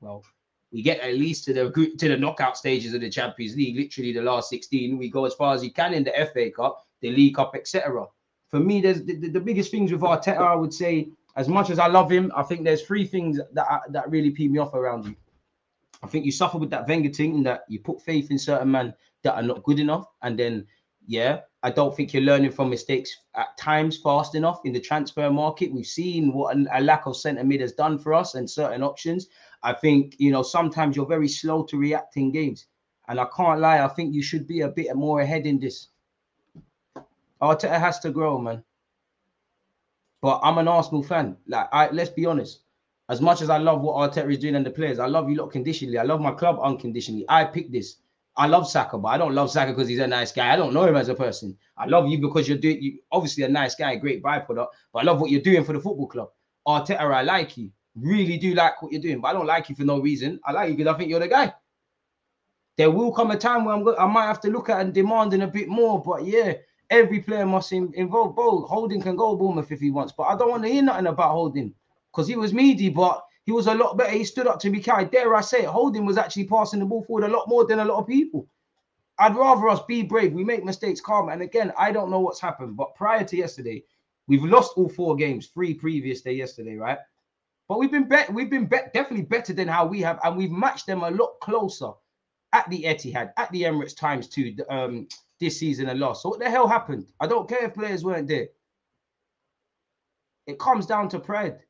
well, we get at least to the group to the knockout stages of the Champions League, literally the last 16. We go as far as you can in the FA Cup, the League Cup, etc. For me, there's the, the, the, biggest things with Arteta. I would say, as much as I love him, I think there's three things that that really pee me off around you. I think you suffer with that Wenger thing, that you put faith in certain men that are not good enough, and then yeah, I don't think you're learning from mistakes at times fast enough in the transfer market. We've seen what a, lack of centre mid has done for us and certain options. I think, you know, sometimes you're very slow to react in games. And I can't lie, I think you should be a bit more ahead in this. Arteta has to grow, man. But I'm an Arsenal fan. Like, I let's be honest. As much as I love what Arteta is doing and the players, I love you lot conditionally. I love my club unconditionally. I picked this. I love Saka, but I don't love Saka because he's a nice guy. I don't know him as a person. I love you because you're doing you obviously a nice guy, great byproduct, but I love what you're doing for the football club. Arteta, I like you. Really do like what you're doing, but I don't like you for no reason. I like you because I think you're the guy. There will come a time where I'm go- I might have to look at and demanding a bit more, but yeah, every player must in- involve both. Holding can go Bournemouth if he wants, but I don't want to hear nothing about Holding because he was meaty, but he was a lot better. He stood up to be. Dare I say it, Holding was actually passing the ball forward a lot more than a lot of people. I'd rather us be brave. We make mistakes, calm. And again, I don't know what's happened, but prior to yesterday, we've lost all four games, three previous day yesterday, right? But we've been bet, we've been bet, definitely better than how we have, and we've matched them a lot closer at the Etihad, at the Emirates times two, um, this season and lost. So what the hell happened? I don't care if players weren't there. It comes down to pride.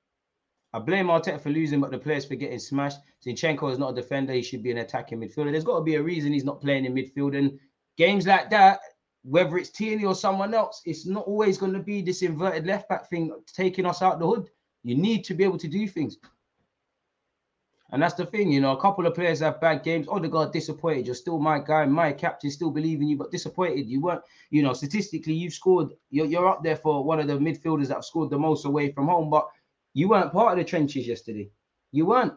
I blame Arteta for losing, but the players for getting smashed. Zinchenko is not a defender; he should be an attacking midfielder. There's got to be a reason he's not playing in midfield. And games like that, whether it's Tierney or someone else, it's not always going to be this inverted left back thing taking us out the hood. You need to be able to do things. And that's the thing, you know, a couple of players have bad games. Oh, God, disappointed. You're still my guy, my captain, still believing you, but disappointed. You weren't, you know, statistically, you've scored, you're, you're up there for one of the midfielders that have scored the most away from home, but you weren't part of the trenches yesterday. You weren't.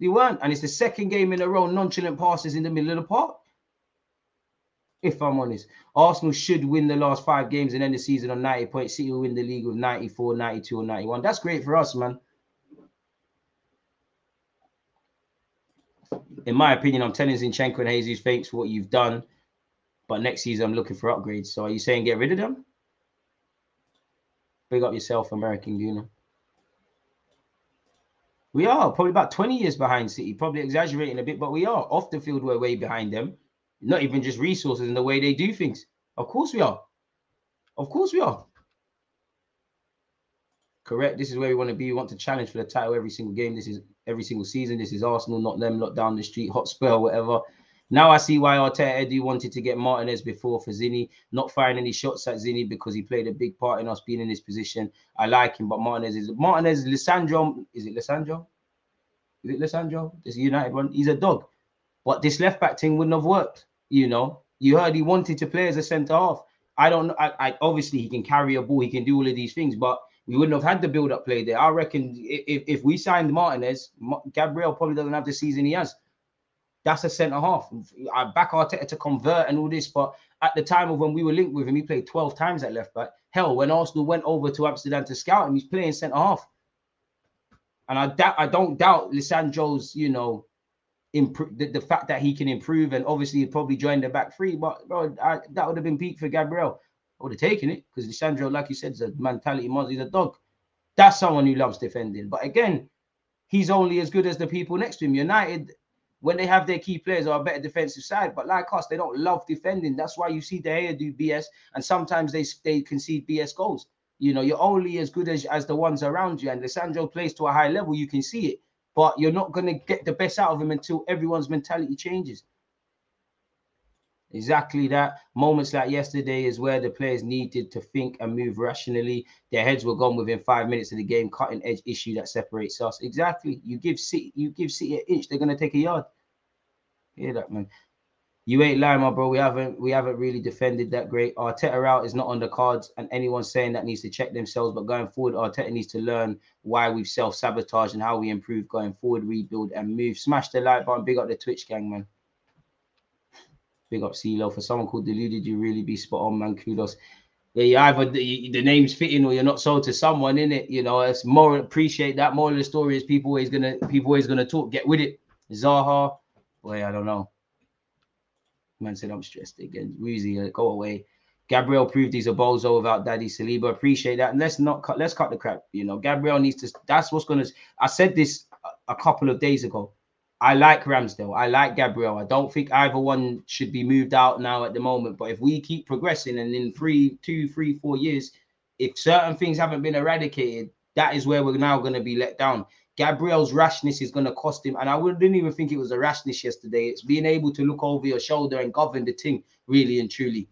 You weren't. And it's the second game in a row, nonchalant passes in the middle of the park. If I'm honest, Arsenal should win the last five games and end the season on 90 points. City will win the league with 94, 92, or 91. That's great for us, man. in my opinion, I'm telling Zinchenko and Jesus thanks for what you've done. But next season, I'm looking for upgrades. So are you saying get rid of them? Big up yourself, American Gooner. We are probably about 20 years behind City, probably exaggerating a bit, but we are. Off the field, we're way behind them. Not even just resources and the way they do things. Of course we are. Of course we are. Correct. This is where we want to be. We want to challenge for the title every single game. This is every single season. This is Arsenal, not them, not down the street, Hotspur, whatever. Now I see why Arteta wanted to get Martinez before for not firing any shots at Zinni because he played a big part in us being in this position. I like him, but Martinez is Martinez, Lisandro, is it Lisandro? Is it Lisandro? This United one. He's a dog. But this left back thing wouldn't have worked. You know, you heard he wanted to play as a centre half. I don't know. I, I obviously he can carry a ball, he can do all of these things, but we wouldn't have had the build up play there. I reckon if, if we signed Martinez, Gabriel probably doesn't have the season he has. That's a centre half. I back Arteta to convert and all this, but at the time of when we were linked with him, he played 12 times at left back. Hell, when Arsenal went over to Amsterdam to scout him, he's playing centre half. And I doubt, I don't doubt Lisandro's, you know, improve the, the, fact that he can improve, and obviously he probably joined the back three. But bro, I, that would have been peak for Gabriel. I would have taken it because Lisandro, like you said, is a mentality monster. He's a dog. That's someone who loves defending. But again, he's only as good as the people next to him. United, when they have their key players, are a better defensive side. But like us, they don't love defending. That's why you see De Gea do BS, and sometimes they they concede BS goals. You know, you're only as good as, as the ones around you. And Lisandro plays to a high level, you can see it. But you're not going to get the best out of him until everyone's mentality changes. Exactly that. Moments like yesterday is where the players needed to think and move rationally. Their heads were gone within five minutes of the game. Cutting edge issue that separates us. Exactly. You give City, you give City an inch, they're gonna take a yard. Hear that, man? You ain't lying, my bro. We haven't we haven't really defended that great. Arteta out is not on the cards, and anyone saying that needs to check themselves. But going forward, Arteta needs to learn why we've self sabotaged and how we improve going forward, rebuild and move. Smash the like button, big up the Twitch gang, man. Big up CeeLo. For someone called Deluded, you really be spot on, man. Kudos. Yeah, you either the, the name's fitting or you're not sold to someone in it. You know, it's more appreciate that. More of the story is people always gonna people always gonna talk. Get with it. Zaha, boy, I don't know. Man said I'm stressed again. Woozy, uh, go away. Gabriel proved he's a bozo without Daddy Saliba. Appreciate that. And let's not cut. Let's cut the crap. You know, Gabriel needs to. That's what's gonna. I said this a, a couple of days ago. I like Ramsdale. I like Gabriel. I don't think either one should be moved out now at the moment. But if we keep progressing and in three, two, three, four years, if certain things haven't been eradicated, that is where we're now going to be let down. Gabriel's rashness is going to cost him. And I wouldn't even think it was a rashness yesterday. It's being able to look over your shoulder and govern the thing really and truly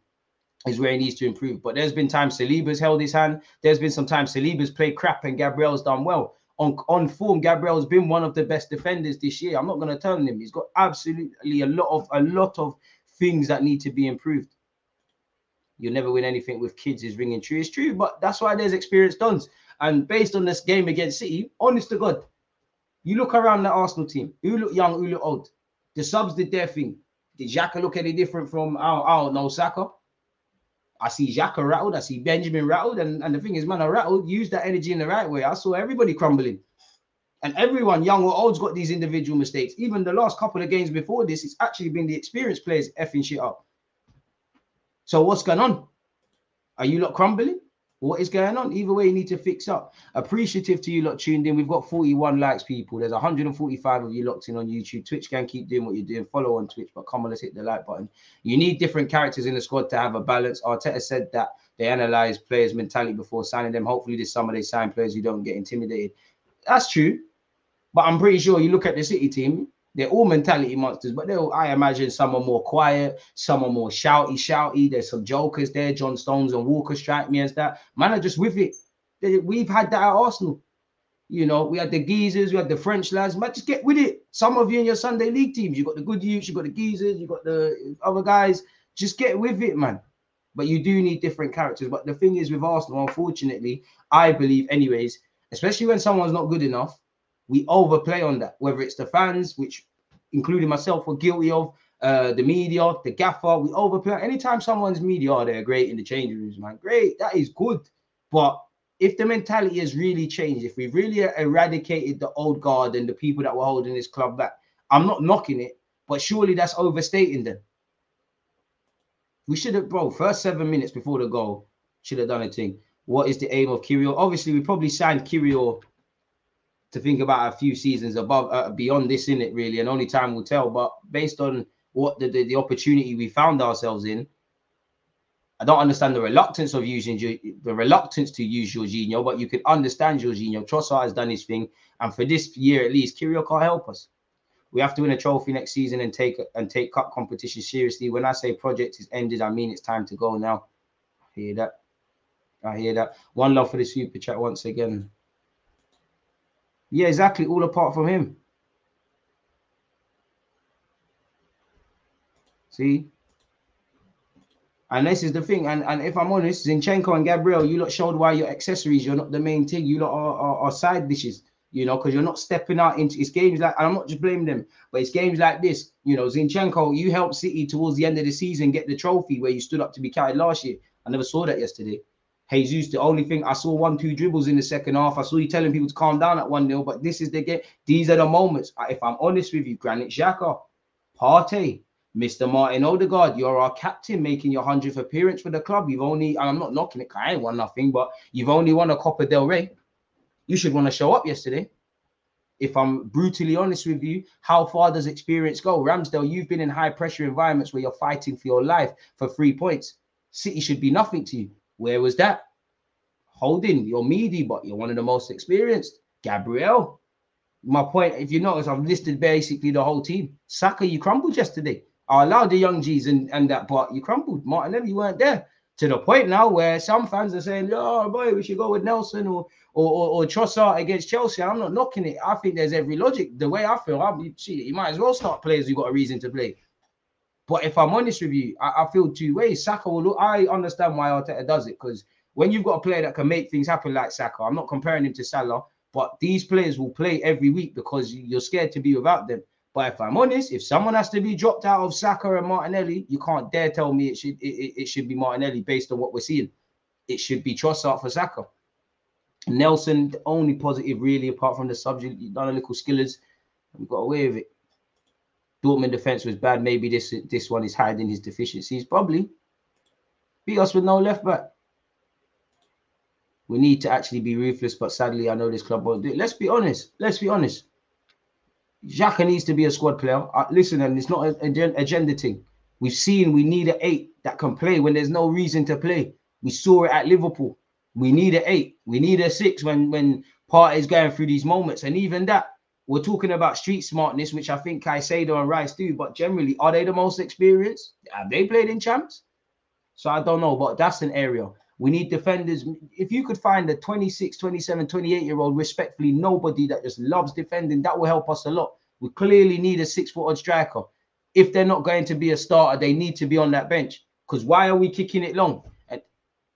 is where he needs to improve. But there's been times Saliba's held his hand. There's been some times Saliba's played crap and Gabriel's done well on, on form, Gabriel's been one of the best defenders this year. I'm not going to turn him. He's got absolutely a lot of a lot of things that need to be improved. You'll never win anything with kids is ringing true. It's true, but that's why there's experienced dons. And based on this game against City, honest to God, you look around the Arsenal team. Who look young, who look old. The subs did their thing. Did Xhaka look any different from our, our no Saka? I see Xhaka rattled, I see Benjamin rattled, and, and the thing is, man, I rattled, use that energy in the right way. I saw everybody crumbling. And everyone, young or old's got these individual mistakes. Even the last couple of games before this, it's actually been the experienced players effing shit up. So what's going on? Are you lot crumbling? What is going on? Either way, you need to fix up. Appreciative to you lot tuned in. We've got 41 likes, people. There's 145 of you locked in on YouTube. Twitch can keep doing what you're doing. Follow on Twitch, but come on, let's hit the like button. You need different characters in the squad to have a balance. Arteta said that they analyze players' mentality before signing them. Hopefully, this summer they sign players who don't get intimidated. That's true. But I'm pretty sure you look at the City team, they're all mentality monsters, but they'll, I imagine some are more quiet, some are more shouty, shouty. There's some jokers there. John Stones and Walker strike me as that. Man are just with it. We've had that at Arsenal. You know, we had the geezers, we had the French lads. Man, just get with it. Some of you in your Sunday league teams, you've got the good youths, you've got the geezers, you've got the other guys. Just get with it, man. But you do need different characters. But the thing is with Arsenal, unfortunately, I believe, anyways, especially when someone's not good enough, we overplay on that, whether it's the fans, which including myself were guilty of, uh, the media, the gaffer, we overplay. Anytime someone's media, they're great in the changing rooms, man. Great, that is good. But if the mentality has really changed, if we've really eradicated the old guard and the people that were holding this club back, I'm not knocking it, but surely that's overstating them. We should have, bro, first seven minutes before the goal, should have done a thing. What is the aim of Kiwior? Obviously, we probably signed Kiwior to think about a few seasons above, uh, beyond this, in it really, and only time will tell. But based on what the, the, the opportunity we found ourselves in, I don't understand the reluctance of using the reluctance to use Jorginho, but you could understand Jorginho. Trossard has done his thing, and for this year at least, Kiwior can't help us. We have to win a trophy next season and take and take cup competition seriously. When I say project is ended, I mean it's time to go now. I hear that. I hear that. One love for the super chat once again. Yeah, exactly. All apart from him. See? And this is the thing. And, and if I'm honest, Zinchenko and Gabriel, you lot showed why your accessories, you're not the main thing. You lot are, are, are side dishes, you know, because you're not stepping out into it's games like, and I'm not just blaming them, but it's games like this. You know, Zinchenko, you helped City towards the end of the season get the trophy where you stood up to be carried last year. I never saw that yesterday. Jesus, the only thing I saw one, two dribbles in the second half. I saw you telling people to calm down at 1 0, but this is the game. These are the moments. If I'm honest with you, Granit Xhaka, Partey, Mr. Martin Odegaard, you're our captain making your 100th appearance for the club. You've only, and I'm not knocking it, I ain't won nothing, but you've only won a Copa del Rey. You should want to show up yesterday. If I'm brutally honest with you, how far does experience go? Ramsdale, you've been in high pressure environments where you're fighting for your life for three points. City should be nothing to you. Where was that? Holding, you're meaty, but you're one of the most experienced. Gabriel. My point, if you notice, I've listed basically the whole team. Saka, you crumbled yesterday. I allowed the young G's and, and that, but you crumbled. Martinelli, you weren't there. To the point now where some fans are saying, oh boy, we should go with Nelson or or, or, or Trossard against Chelsea. I'm not knocking it. I think there's every logic. The way I feel, I'll be you might as well start players who got a reason to play. But if I'm honest with you, I, I feel two ways. Saka will look, I understand why Arteta does it because when you've got a player that can make things happen like Saka, I'm not comparing him to Salah, but these players will play every week because you're scared to be without them. But if I'm honest, if someone has to be dropped out of Saka and Martinelli, you can't dare tell me it should it, it, should be Martinelli based on what we're seeing. It should be Trossard for Saka. Nelson, the only positive really, apart from the subject, you've done a little skillers, we got away with it. Dortmund defense was bad. Maybe this this one is hiding his deficiencies. Probably beat us with no left back. We need to actually be ruthless, but sadly, I know this club won't do it. Let's be honest. Let's be honest. Xhaka needs to be a squad player. Uh, listen, and it's not an agen- agenda thing. We've seen we need an eight that can play when there's no reason to play. We saw it at Liverpool. We need an eight. We need a six when when Partey's going through these moments. And even that, we're talking about street smartness, which I think Caicedo and Rice do. But generally, are they the most experienced? Have they played in champs? So I don't know, but that's an area. We need defenders. If you could find a 26, 27, 28 year old, respectfully, nobody that just loves defending, that will help us a lot. We clearly need a six foot odd striker. If they're not going to be a starter, they need to be on that bench. Because why are we kicking it long?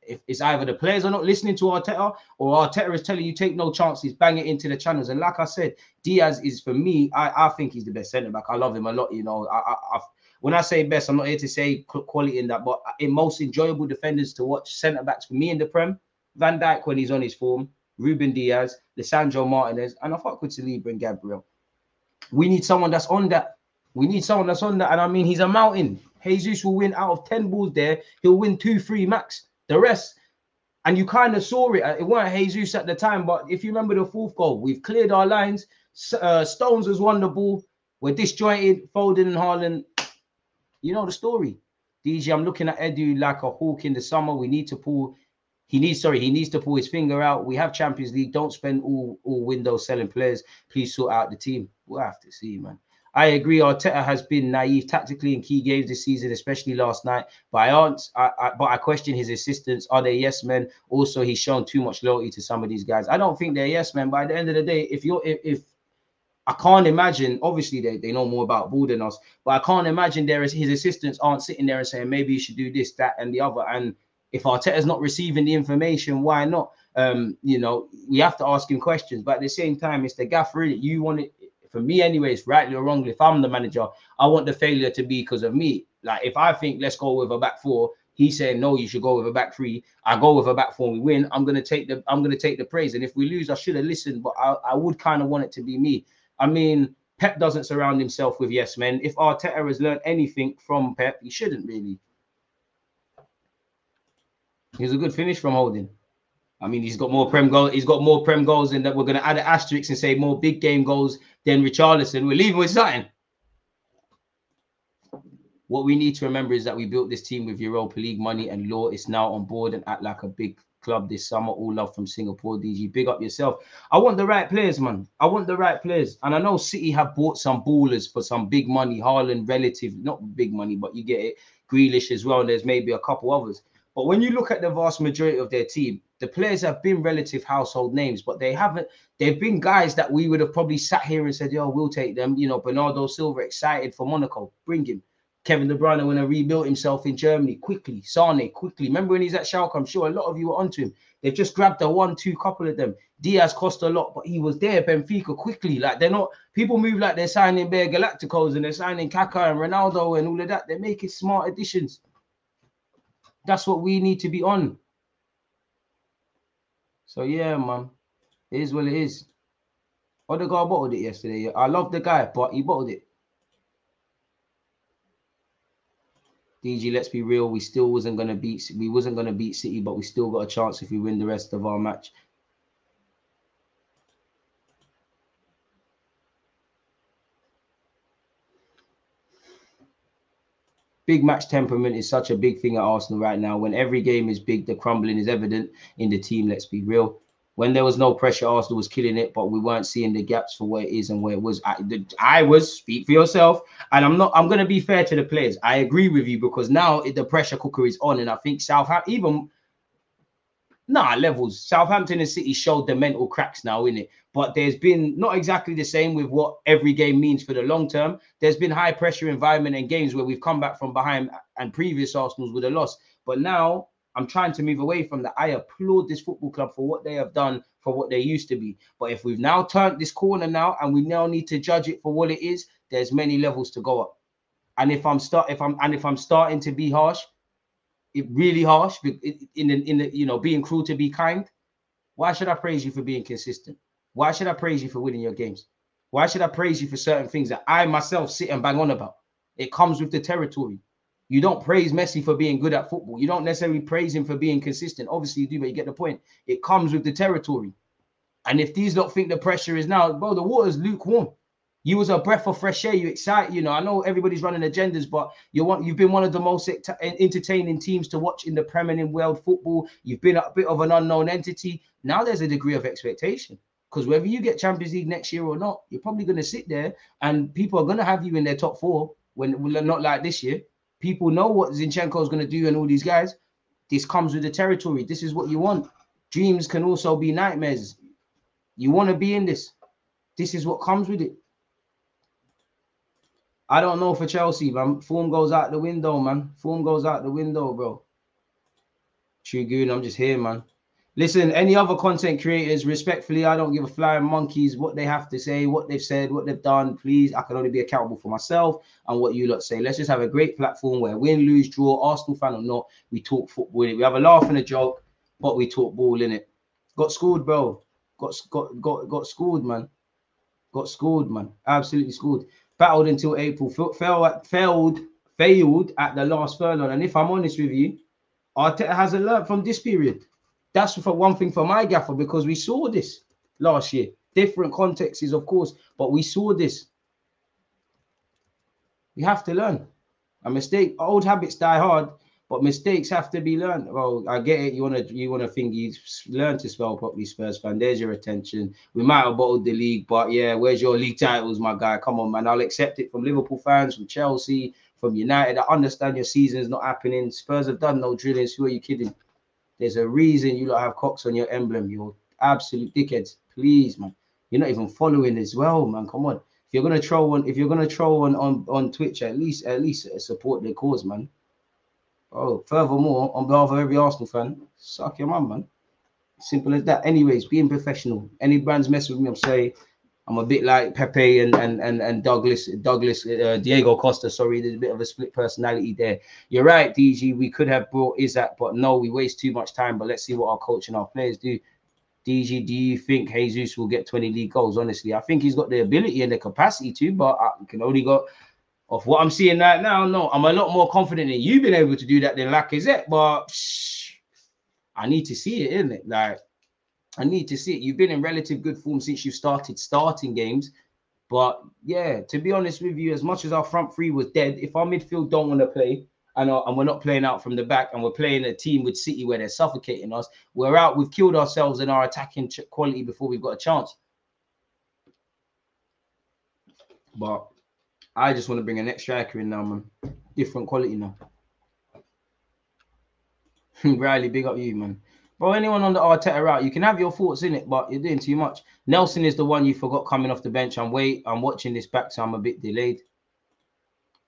If it's either the players are not listening to Arteta or Arteta is telling you take no chances, bang it into the channels. And like I said, Dias is for me, I, I think he's the best centre back. I love him a lot. You know, I, I, I've when I say best, I'm not here to say quality in that, but in most enjoyable defenders to watch centre backs for me in the Prem, Van Dijk when he's on his form, Ruben Dias, Lisandro Martinez, and I fuck with Saliba and Gabriel. We need someone that's on that. We need someone that's on that, and I mean he's a mountain. Jesus will win out of ten balls there. He'll win two, three max. The rest, And you kind of saw it. uh, It weren't Jesus at the time, but if you remember the fourth goal, we've cleared our lines. Uh, Stones has won the ball. We're disjointed. Foden and Haaland. You know the story. DJ, I'm looking at Edu like a hawk in the summer. We need to pull. He needs, sorry, he needs to pull his finger out. We have Champions League. Don't spend all all windows selling players. Please sort out the team. We'll have to see, man. I agree. Arteta has been naive tactically in key games this season, especially last night. But I aren't. I, I, but I question his assistants. Are they yes men? Also, he's shown too much loyalty to some of these guys. I don't think they're yes men. But at the end of the day, if you're if, if I can't imagine. Obviously, they, they know more about ball than us, but I can't imagine there is his assistants aren't sitting there and saying maybe you should do this, that, and the other. And if Arteta's not receiving the information, why not? Um, you know, we have to ask him questions. But at the same time, it's the gaffer. Really, you want it for me, anyways, rightly or wrongly. If I'm the manager, I want the failure to be because of me. Like if I think let's go with a back four, he's saying no, you should go with a back three. I go with a back four, we win. I'm gonna take the I'm gonna take the praise. And if we lose, I should have listened, but I, I would kind of want it to be me. I mean, Pep doesn't surround himself with yes men. If Arteta has learned anything from Pep, he shouldn't really. He's a good finish from holding. I mean, he's got more prem goals. He's got more prem goals, and that we're going to add an asterisk and say more big game goals than Richarlison. We're leaving with something. What we need to remember is that we built this team with Europa League money, and Law is now on board and act like a big club this summer. All love from Singapore, DG. Big up yourself. I want the right players, man. I want the right players, and I know City have bought some ballers for some big money. Haaland, relative, not big money, but you get it. Grealish as well. And there's maybe a couple others. But when you look at the vast majority of their team, the players have been relative household names, but they haven't. They've been guys that we would have probably sat here and said, "Yo, we'll take them." You know, Bernardo Silva excited for Monaco, bring him. Kevin De Bruyne when he rebuilt himself in Germany quickly. Sane quickly. Remember when he's at Schalke? I'm sure a lot of you were onto him. They've just grabbed a one-two couple of them. Dias cost a lot, but he was there. Benfica quickly. Like they're not. People move like they're signing Bear Galacticos and they're signing Kaká and Ronaldo and all of that. They're making smart additions. That's what we need to be on. So yeah, man, it is what it is. Oh, Odegaard bottled it yesterday. I love the guy, but he bottled it. DG, let's be real. We still wasn't gonna beat. We wasn't gonna beat City, but we still got a chance if we win the rest of our match. Big match temperament is such a big thing at Arsenal right now. When every game is big, the crumbling is evident in the team. Let's be real. When there was no pressure, Arsenal was killing it, but we weren't seeing the gaps for where it is and where it was. I, the, I was speak for yourself, and I'm not. I'm going to be fair to the players. I agree with you because now it, the pressure cooker is on, and I think Southampton even Nah, levels. Southampton and City showed the mental cracks now, in it. But there's been not exactly the same with what every game means for the long term. There's been high pressure environment and games where we've come back from behind and previous Arsenals with a loss. But now I'm trying to move away from that. I applaud this football club for what they have done for what they used to be. But if we've now turned this corner now and we now need to judge it for what it is, there's many levels to go up. And if I'm start if I'm and if I'm starting to be harsh, it really harsh in the, in the you know being cruel to be kind. Why should i praise you for being consistent? Why should i praise you for winning your games? Why should i praise you for certain things that i myself sit and bang on about? It comes with the territory. You don't praise messi for being good at football. You don't necessarily praise him for being consistent. Obviously you do but you get the point. It comes with the territory. And if these don't think the pressure is now bro the water's lukewarm you was a breath of fresh air. You excite, you know. I know everybody's running agendas, but you want you've been one of the most entertaining teams to watch in the Premier in world football. You've been a bit of an unknown entity. Now there's a degree of expectation because whether you get Champions League next year or not, you're probably going to sit there and people are going to have you in their top four when not like this year. People know what Zinchenko is going to do and all these guys. This comes with the territory. This is what you want. Dreams can also be nightmares. You want to be in this. This is what comes with it. I don't know for Chelsea, man. Form goes out the window, man. Form goes out the window, bro. True Goon, I'm just here, man. Listen, any other content creators, respectfully, I don't give a flying monkeys what they have to say, what they've said, what they've done. Please, I can only be accountable for myself and what you lot say. Let's just have a great platform where win, lose, draw, Arsenal fan or not, we talk football. We have a laugh and a joke, but we talk ball in it. Got schooled, bro. Got got got got schooled, man. Got schooled, man. Absolutely schooled battled until April, failed, failed, failed at the last furlong. And if I'm honest with you, Arteta hasn't learned from this period. That's for one thing for my gaffer because we saw this last year. Different contexts, of course, but we saw this. We have to learn. A mistake, old habits die hard, but mistakes have to be learned. Well, I get it. You wanna you wanna think you learn to spell properly, Spurs fan. There's your attention. We might have bottled the league, but yeah, where's your league titles, my guy? Come on, man. I'll accept it from Liverpool fans, from Chelsea, from United. I understand your season's not happening. Spurs have done no drillings. Who are you kidding? There's a reason you don't have cocks on your emblem. You're absolute dickheads. Please, man. You're not even following as well, man. Come on. If you're gonna troll on, if you're gonna troll on on, on Twitch, at least at least support the cause, man. Oh, furthermore, on behalf of every Arsenal fan, suck your mum, man. Simple as that. Anyways, being professional. Any brands mess with me, I'm saying I'm a bit like Pepe and and and, and Douglas Douglas uh, Diego Costa. Sorry, there's a bit of a split personality there. You're right, DG. We could have brought Isak, but no, we waste too much time. But let's see what our coach and our players do. DG, do you think Jesus will get 20 league goals? Honestly, I think he's got the ability and the capacity to, but I can only go of what I'm seeing right now, no, I'm a lot more confident in you being able to do that than Lacazette, but shh, I need to see it, isn't it? Like, I need to see it. You've been in relative good form since you started starting games. But yeah, to be honest with you, as much as our front three was dead, if our midfield don't want to play and, uh, and we're not playing out from the back and we're playing a team with City where they're suffocating us, we're out. We've killed ourselves in our attacking quality before we've got a chance. But I just want to bring a next striker in now, man. Different quality now. Riley, big up you, man. Bro, anyone on the Arteta route, you can have your thoughts in it, but you're doing too much. Nelson is the one you forgot coming off the bench. I'm wait, I'm watching this back, so I'm a bit delayed.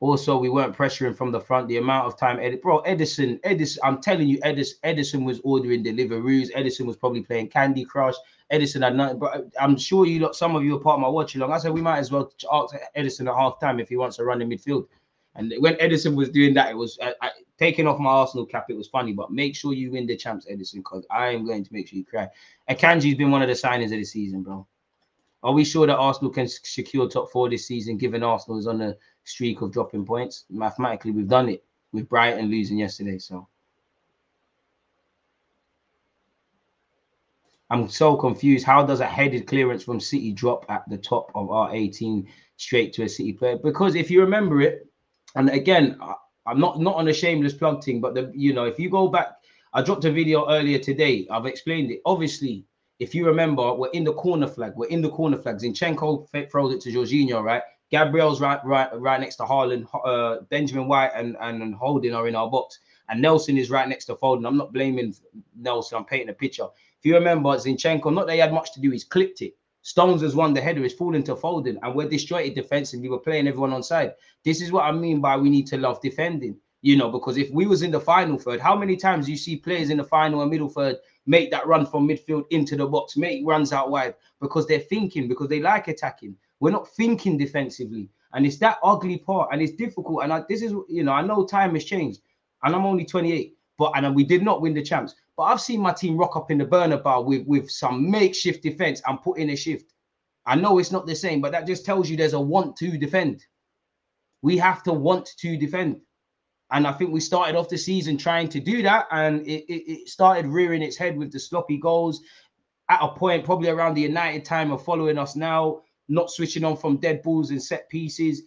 Also, we weren't pressuring from the front. The amount of time, Edit, bro, Ederson, Ederson, I'm telling you, Ederson, Ederson was ordering deliveries. Ederson was probably playing Candy Crush. Ederson had nothing, but I'm sure you lot, some of you are part of my watch along. I said we might as well ask Ederson at half time if he wants to run in midfield. And when Ederson was doing that, it was uh, I, taking off my Arsenal cap. It was funny, but make sure you win the champs, Ederson, because I am going to make sure you cry. Akanji's been one of the signings of the season, bro. Are we sure that Arsenal can secure top four this season, given Arsenal is on a streak of dropping points? Mathematically, we've done it with Brighton losing yesterday. So I'm so confused. How does a headed clearance from City drop at the top of our 18 straight to a City player? Because if you remember it, and again, I'm not not on a shameless plug but the you know, if you go back, I dropped a video earlier today. I've explained it. Obviously, if you remember, we're in the corner flag. We're in the corner flag. Zinchenko throws it to Jorginho, right? Gabriel's right, right, right next to Haaland. Uh, Benjamin White and, and and Holding are in our box, and Nelson is right next to Foden. I'm not blaming Nelson. I'm painting a picture. You remember, Zinchenko, not that he had much to do, he's clipped it. Stones has won the header, is falling to Foden, and we're disjointed defensively. We're playing everyone on side. This is what I mean by we need to love defending, you know, because if we was in the final third, how many times you see players in the final and middle third make that run from midfield into the box, make runs out wide because they're thinking, because they like attacking. We're not thinking defensively. And it's that ugly part, and it's difficult. And I, this is, you know, I know time has changed, and I'm only 28, but and we did not win the champs. But I've seen my team rock up in the Bernabéu with, with some makeshift defense and put in a shift. I know it's not the same, but that just tells you there's a want to defend. We have to want to defend. And I think we started off the season trying to do that, and it, it, it started rearing its head with the sloppy goals at a point, probably around the United time of following us now, not switching on from dead balls and set pieces.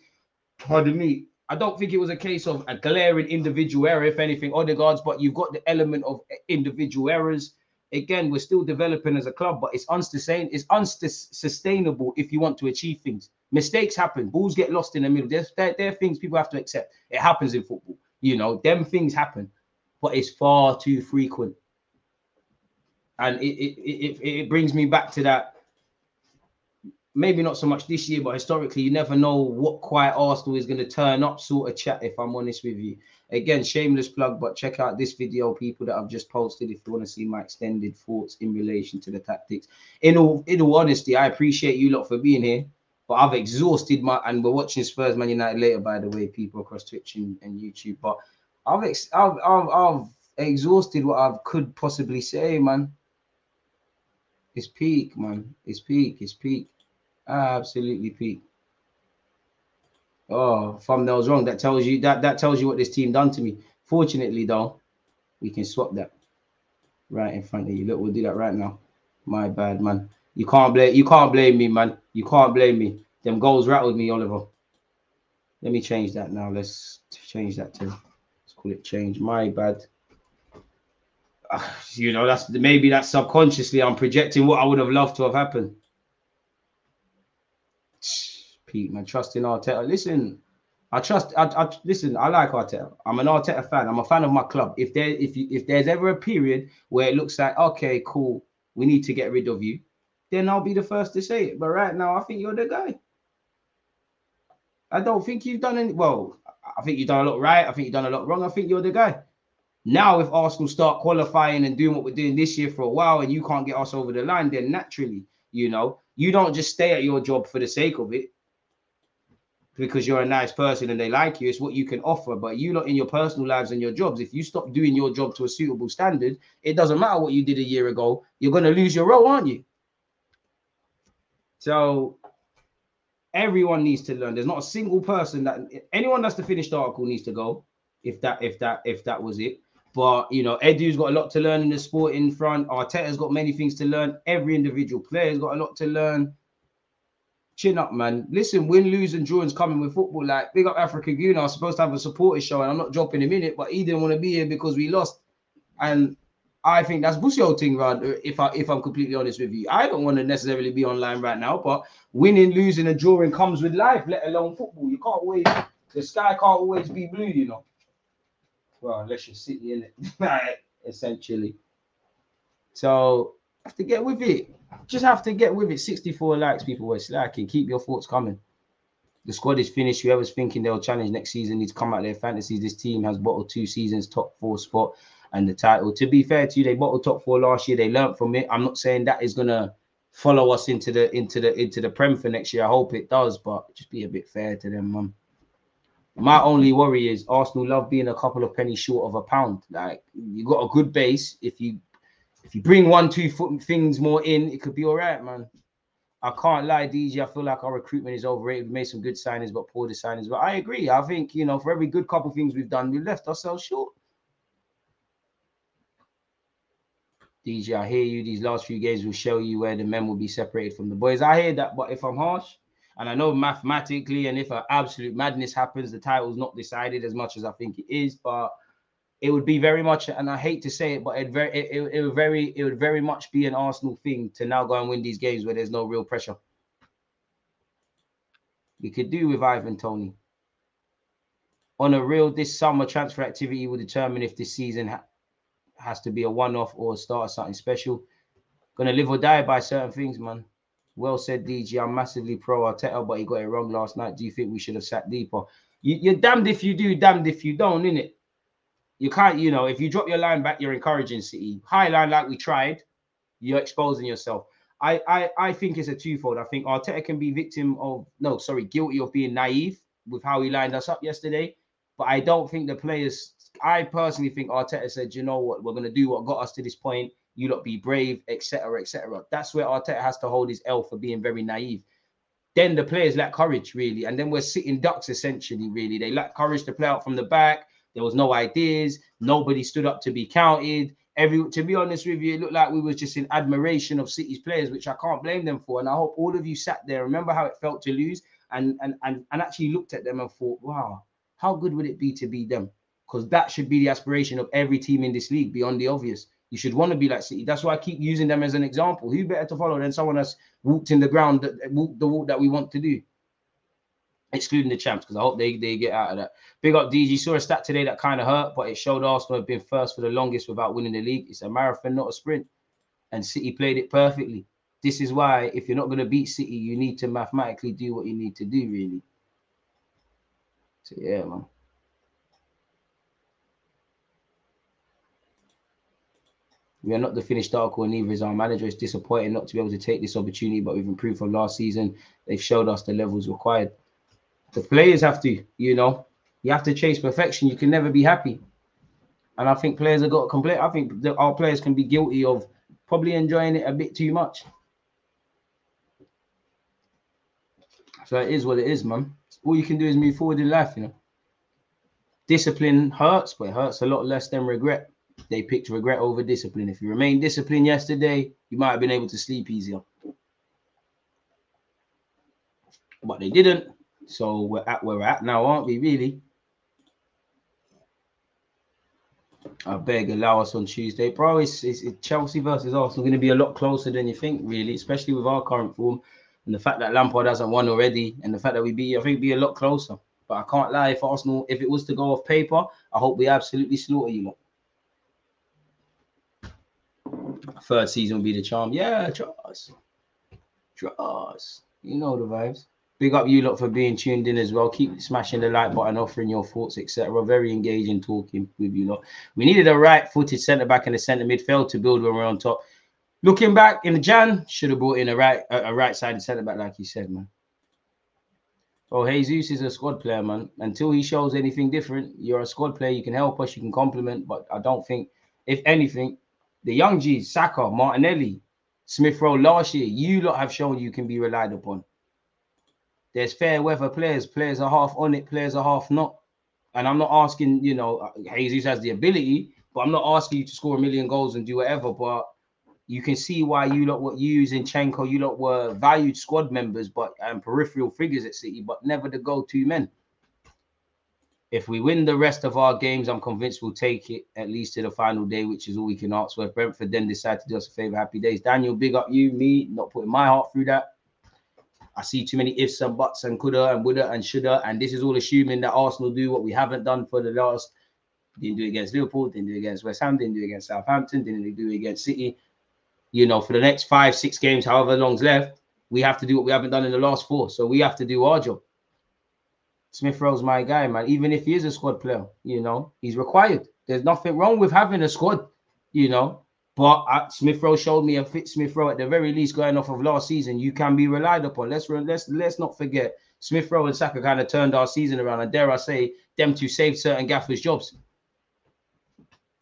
Pardon me. I don't think it was a case of a glaring individual error, if anything, Odegaard's, but you've got the element of individual errors. Again, we're still developing as a club, but it's unsustainable. It's unsustainable if you want to achieve things. Mistakes happen. Balls get lost in the middle. There, there, there are things people have to accept. It happens in football. You know, them things happen, but it's far too frequent. And it, it, it, it brings me back to that maybe not so much this year, but historically, you never know what quiet Arsenal is going to turn up, sort of chat, if I'm honest with you. Again, shameless plug, but check out this video, people that I've just posted, if you want to see my extended thoughts in relation to the tactics. In all, in all honesty, I appreciate you lot for being here, but I've exhausted my, and we're watching Spurs Man United later, by the way, people across Twitch and, and YouTube, but I've, ex, I've, I've, I've exhausted what I could possibly say, man. It's peak, man. It's peak. It's peak. Absolutely Pete. Oh, thumbnail's wrong. That tells you that that tells you what this team done to me. Fortunately, though, we can swap that. right in front of you. Look, we'll do that right now. My bad, man. You can't blame you can't blame me, man. You can't blame me. Them goals rattled me, Oliver. Let me change that now. Let's change that to let's call it change. My bad. Ah, you know, that's maybe that's subconsciously I'm projecting what I would have loved to have happened. Pete, man, trust in Arteta. Listen, I trust. I, I listen. I like Arteta. I'm an Arteta fan. I'm a fan of my club. If there, if you, if there's ever a period where it looks like okay, cool, we need to get rid of you, then I'll be the first to say it. But right now, I think you're the guy. I don't think you've done any. Well, I think you've done a lot right. I think you've done a lot wrong. I think you're the guy. Now, if Arsenal start qualifying and doing what we're doing this year for a while, and you can't get us over the line, then naturally, you know, you don't just stay at your job for the sake of it because you're a nice person and they like you. It's what you can offer. But you lot in your personal lives and your jobs, if you stop doing your job to a suitable standard, it doesn't matter what you did a year ago. You're going to lose your role, aren't you? So everyone needs to learn. There's not a single person that anyone that's the finished article needs to go. If that, if that, if that was it. But you know, Edu's got a lot to learn in the sport in front. Arteta's got many things to learn. Every individual player's got a lot to learn chin up, man. Listen, win, lose, and drawing's coming with football. Like, big up Africa Guna. I was supposed to have a supporter show, and I'm not dropping him in it, but he didn't want to be here because we lost. And I think that's Busio thing, Rod. If I if I'm completely honest with you, I don't want to necessarily be online right now, but winning, losing, and drawing comes with life, let alone football. You can't always the sky can't always be blue, you know. Well, unless you're sitting in it, essentially. So have to get with it. Just have to get with it. 64 likes, people were slacking. Keep your thoughts coming. The squad is finished. Whoever's thinking they'll challenge next season needs to come out their fantasies. This team has bottled two seasons, top four spot, and the title. To be fair to you, they bottled top four last year. They learned from it. I'm not saying that is gonna follow us into the into the into the prem for next year. I hope it does, but just be a bit fair to them, man. My only worry is Arsenal love being a couple of pennies short of a pound. Like you got a good base. If you if you bring one, two things more in, it could be all right, man. I can't lie, DG. I feel like our recruitment is overrated. We made some good signings, but poor signings. But I agree. I think you know, for every good couple things we've done, we left ourselves short. DG, I hear you. These last few games will show you where the men will be separated from the boys. I hear that, but if I'm harsh, and I know mathematically, and if an absolute madness happens, the title's not decided as much as I think it is, but it would be very much, and I hate to say it, but it very it, it, it, would very it would very much be an Arsenal thing to now go and win these games where there's no real pressure. We could do with Ivan Toney. On a real, this summer transfer activity will determine if this season ha- has to be a one-off or start something special. Gonna live or die by certain things, man. Well said, DG. I'm massively pro Arteta, but he got it wrong last night. Do you think we should have sat deeper? You, you're damned if you do, damned if you don't, innit? You can't, you know, if you drop your line back, you're encouraging City. High line like we tried, you're exposing yourself. I, I, I think it's a twofold. I think Arteta can be victim of no, sorry, guilty of being naive with how he lined us up yesterday. But I don't think the players. I personally think Arteta said, you know what, we're gonna do what got us to this point. You lot be brave, etc., etc. That's where Arteta has to hold his L for being very naive. Then the players lack courage, really, and then we're sitting ducks essentially. Really, they lack courage to play out from the back there was no ideas. Nobody stood up to be counted. Every to be honest with you, it looked like we was just in admiration of City's players, which I can't blame them for. And I hope all of you sat there, remember how it felt to lose, and and and, and actually looked at them and thought, wow, how good would it be to be them? Because that should be the aspiration of every team in this league, beyond the obvious. You should want to be like City. That's why I keep using them as an example. Who better to follow than someone that's walked in the ground, that walked the walk that we want to do? Excluding the champs, because I hope they, they get out of that. Big up DG. Saw a stat today that kind of hurt, but it showed Arsenal have been first for the longest without winning the league. It's a marathon, not a sprint. And City played it perfectly. This is why, if you're not going to beat City, you need to mathematically do what you need to do, really. So, yeah, man. We are not the finished article, and neither is our manager. It's disappointing not to be able to take this opportunity, but we've improved from last season. They've showed us the levels required. The players have to, you know, you have to chase perfection. You can never be happy. And I think players have got to complain. I think that our players can be guilty of probably enjoying it a bit too much. So it is what it is, man. All you can do is move forward in life, you know. Discipline hurts, but it hurts a lot less than regret. They picked regret over discipline. If you remained disciplined yesterday, you might have been able to sleep easier. But they didn't. So we're at where we're at now, aren't we? Really? I beg allow us on Tuesday, bro. It's, it's, it's Chelsea versus Arsenal going to be a lot closer than you think, really, especially with our current form and the fact that Lampard hasn't won already, and the fact that we be, I think, be a lot closer. But I can't lie, if Arsenal, if it was to go off paper, I hope we absolutely slaughter you lot. Third season will be the charm. Yeah, trust. Trust. You know the vibes. Big up you lot for being tuned in as well. Keep smashing the like button, offering your thoughts, etc. Very engaging talking with you lot. We needed a right footed centre back in the centre midfield to build when we're on top. Looking back in the Jan, should have brought in a right a, a right sided centre back, like you said, man. Oh, Jesus is a squad player, man. Until he shows anything different, you're a squad player. You can help us, you can complement, but I don't think, if anything, the young G's, Saka, Martinelli, Smith Rowe last year, you lot have shown you can be relied upon. There's fair weather players. Players are half on it, players are half not. And I'm not asking, you know, Jesus has the ability, but I'm not asking you to score a million goals and do whatever. But you can see why you lot what you Zinchenko, you lot were valued squad members, but and peripheral figures at City, but never the go-to men. If we win the rest of our games, I'm convinced we'll take it at least to the final day, which is all we can ask for. If Brentford then decide to do us a favor, happy days. Daniel, big up you, me, not putting my heart through that. I see too many ifs and buts and coulda and woulda and shoulda. And this is all assuming that Arsenal do what we haven't done for the last. Didn't do it against Liverpool, didn't do it against West Ham, didn't do it against Southampton, didn't do it against City. You know, for the next five, six games, however long's left, we have to do what we haven't done in the last four. So we have to do our job. Smith Rowe's my guy, man. Even if he is a squad player, you know, he's required. There's nothing wrong with having a squad, you know. But uh, Smith Rowe showed me a fit Smith Rowe at the very least going off of last season. You can be relied upon. Let's let's let's not forget Smith Rowe and Saka kind of turned our season around, and dare I say, them two saved certain gaffers' jobs.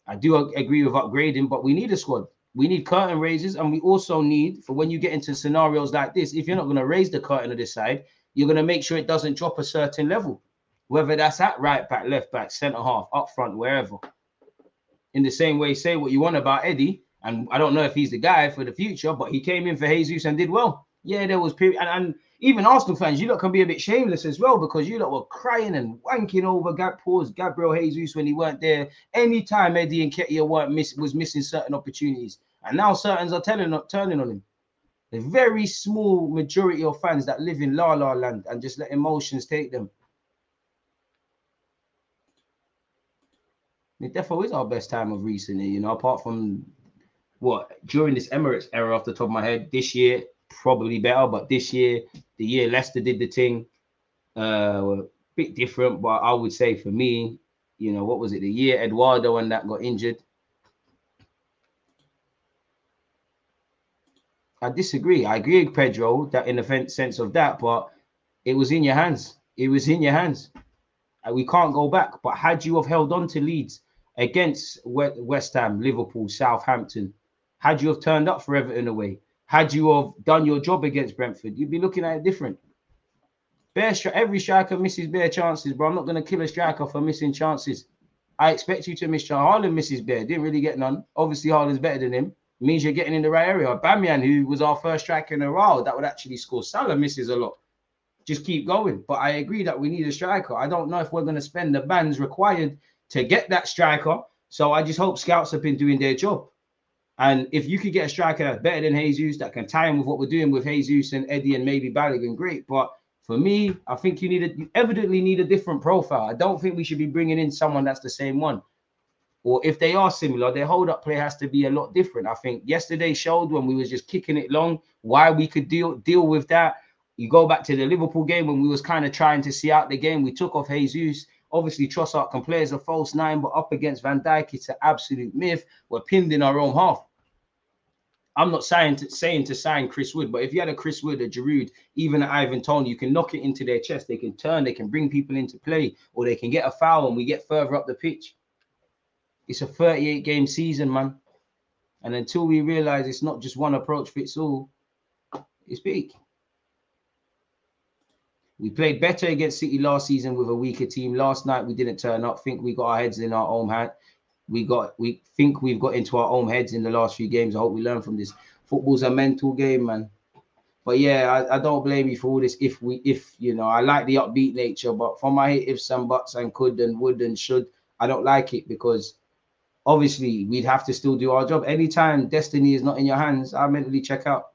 I do agree with upgrading, but we need a squad. We need curtain raises, and we also need for when you get into scenarios like this. If you're not going to raise the curtain on this side, you're going to make sure it doesn't drop a certain level, whether that's at right back, left back, centre half, up front, wherever. In the same way, say what you want about Eddie, and I don't know if he's the guy for the future, but he came in for Jesus and did well. Yeah, there was period, and, and even Arsenal fans, you lot can be a bit shameless as well because you lot were crying and wanking over Gab pause Gabriel Jesus when he weren't there. Anytime Eddie Nketiah weren't miss was missing certain opportunities, and now certains are telling turning on him. A very small majority of fans that live in La La Land and just let emotions take them. It definitely is our best time of recently, you know, apart from what during this Emirates era off the top of my head, this year probably better, but this year, the year Leicester did the thing, uh, a bit different. But I would say for me, you know, what was it? The year Eduardo and that got injured. I disagree. I agree with Pedro that in the sense of that, but it was in your hands. It was in your hands. And we can't go back. But had you have held on to leads against West Ham, Liverpool, Southampton, had you have turned up for Everton away, had you have done your job against Brentford, you'd be looking at it different. Bare every striker misses bare chances, bro. I'm not going to kill a striker for missing chances. I expect you to miss chances. Haaland misses bare, didn't really get none. Obviously, Haaland's better than him. means you're getting in the right area. Bamian, who was our first striker in a row, that would actually score. Salah misses a lot. Just keep going. But I agree that we need a striker. I don't know if we're going to spend the bands required to get that striker. So I just hope scouts have been doing their job. And if you could get a striker that's better than Jesus, that can tie in with what we're doing with Jesus and Eddie and maybe Balogun, great. But for me, I think you need a, you evidently need a different profile. I don't think we should be bringing in someone that's the same one. Or if they are similar, their hold up play has to be a lot different. I think yesterday showed when we was just kicking it long why we could deal deal with that. You go back to the Liverpool game when we was kind of trying to see out the game. We took off Jesus. Obviously, Trossard can play as a false nine, but up against Van Dijk, it's an absolute myth. We're pinned in our own half. I'm not saying to, saying to sign Chris Wood, but if you had a Chris Wood, a Giroud, even an Ivan Toney, you can knock it into their chest. They can turn, they can bring people into play, or they can get a foul and we get further up the pitch. It's a 38 game season, man. And until we realize it's not just one approach fits all, it's big. We played better against City last season with a weaker team. Last night we didn't turn up. Think we got our heads in our own hand We got we think we've got into our own heads in the last few games. I hope we learn from this. Football's a mental game, man. But yeah, I, I don't blame you for all this. If we, if you know, I like the upbeat nature, but for my ifs and buts and could and would and should, I don't like it because obviously we'd have to still do our job. Anytime destiny is not in your hands, I mentally check out.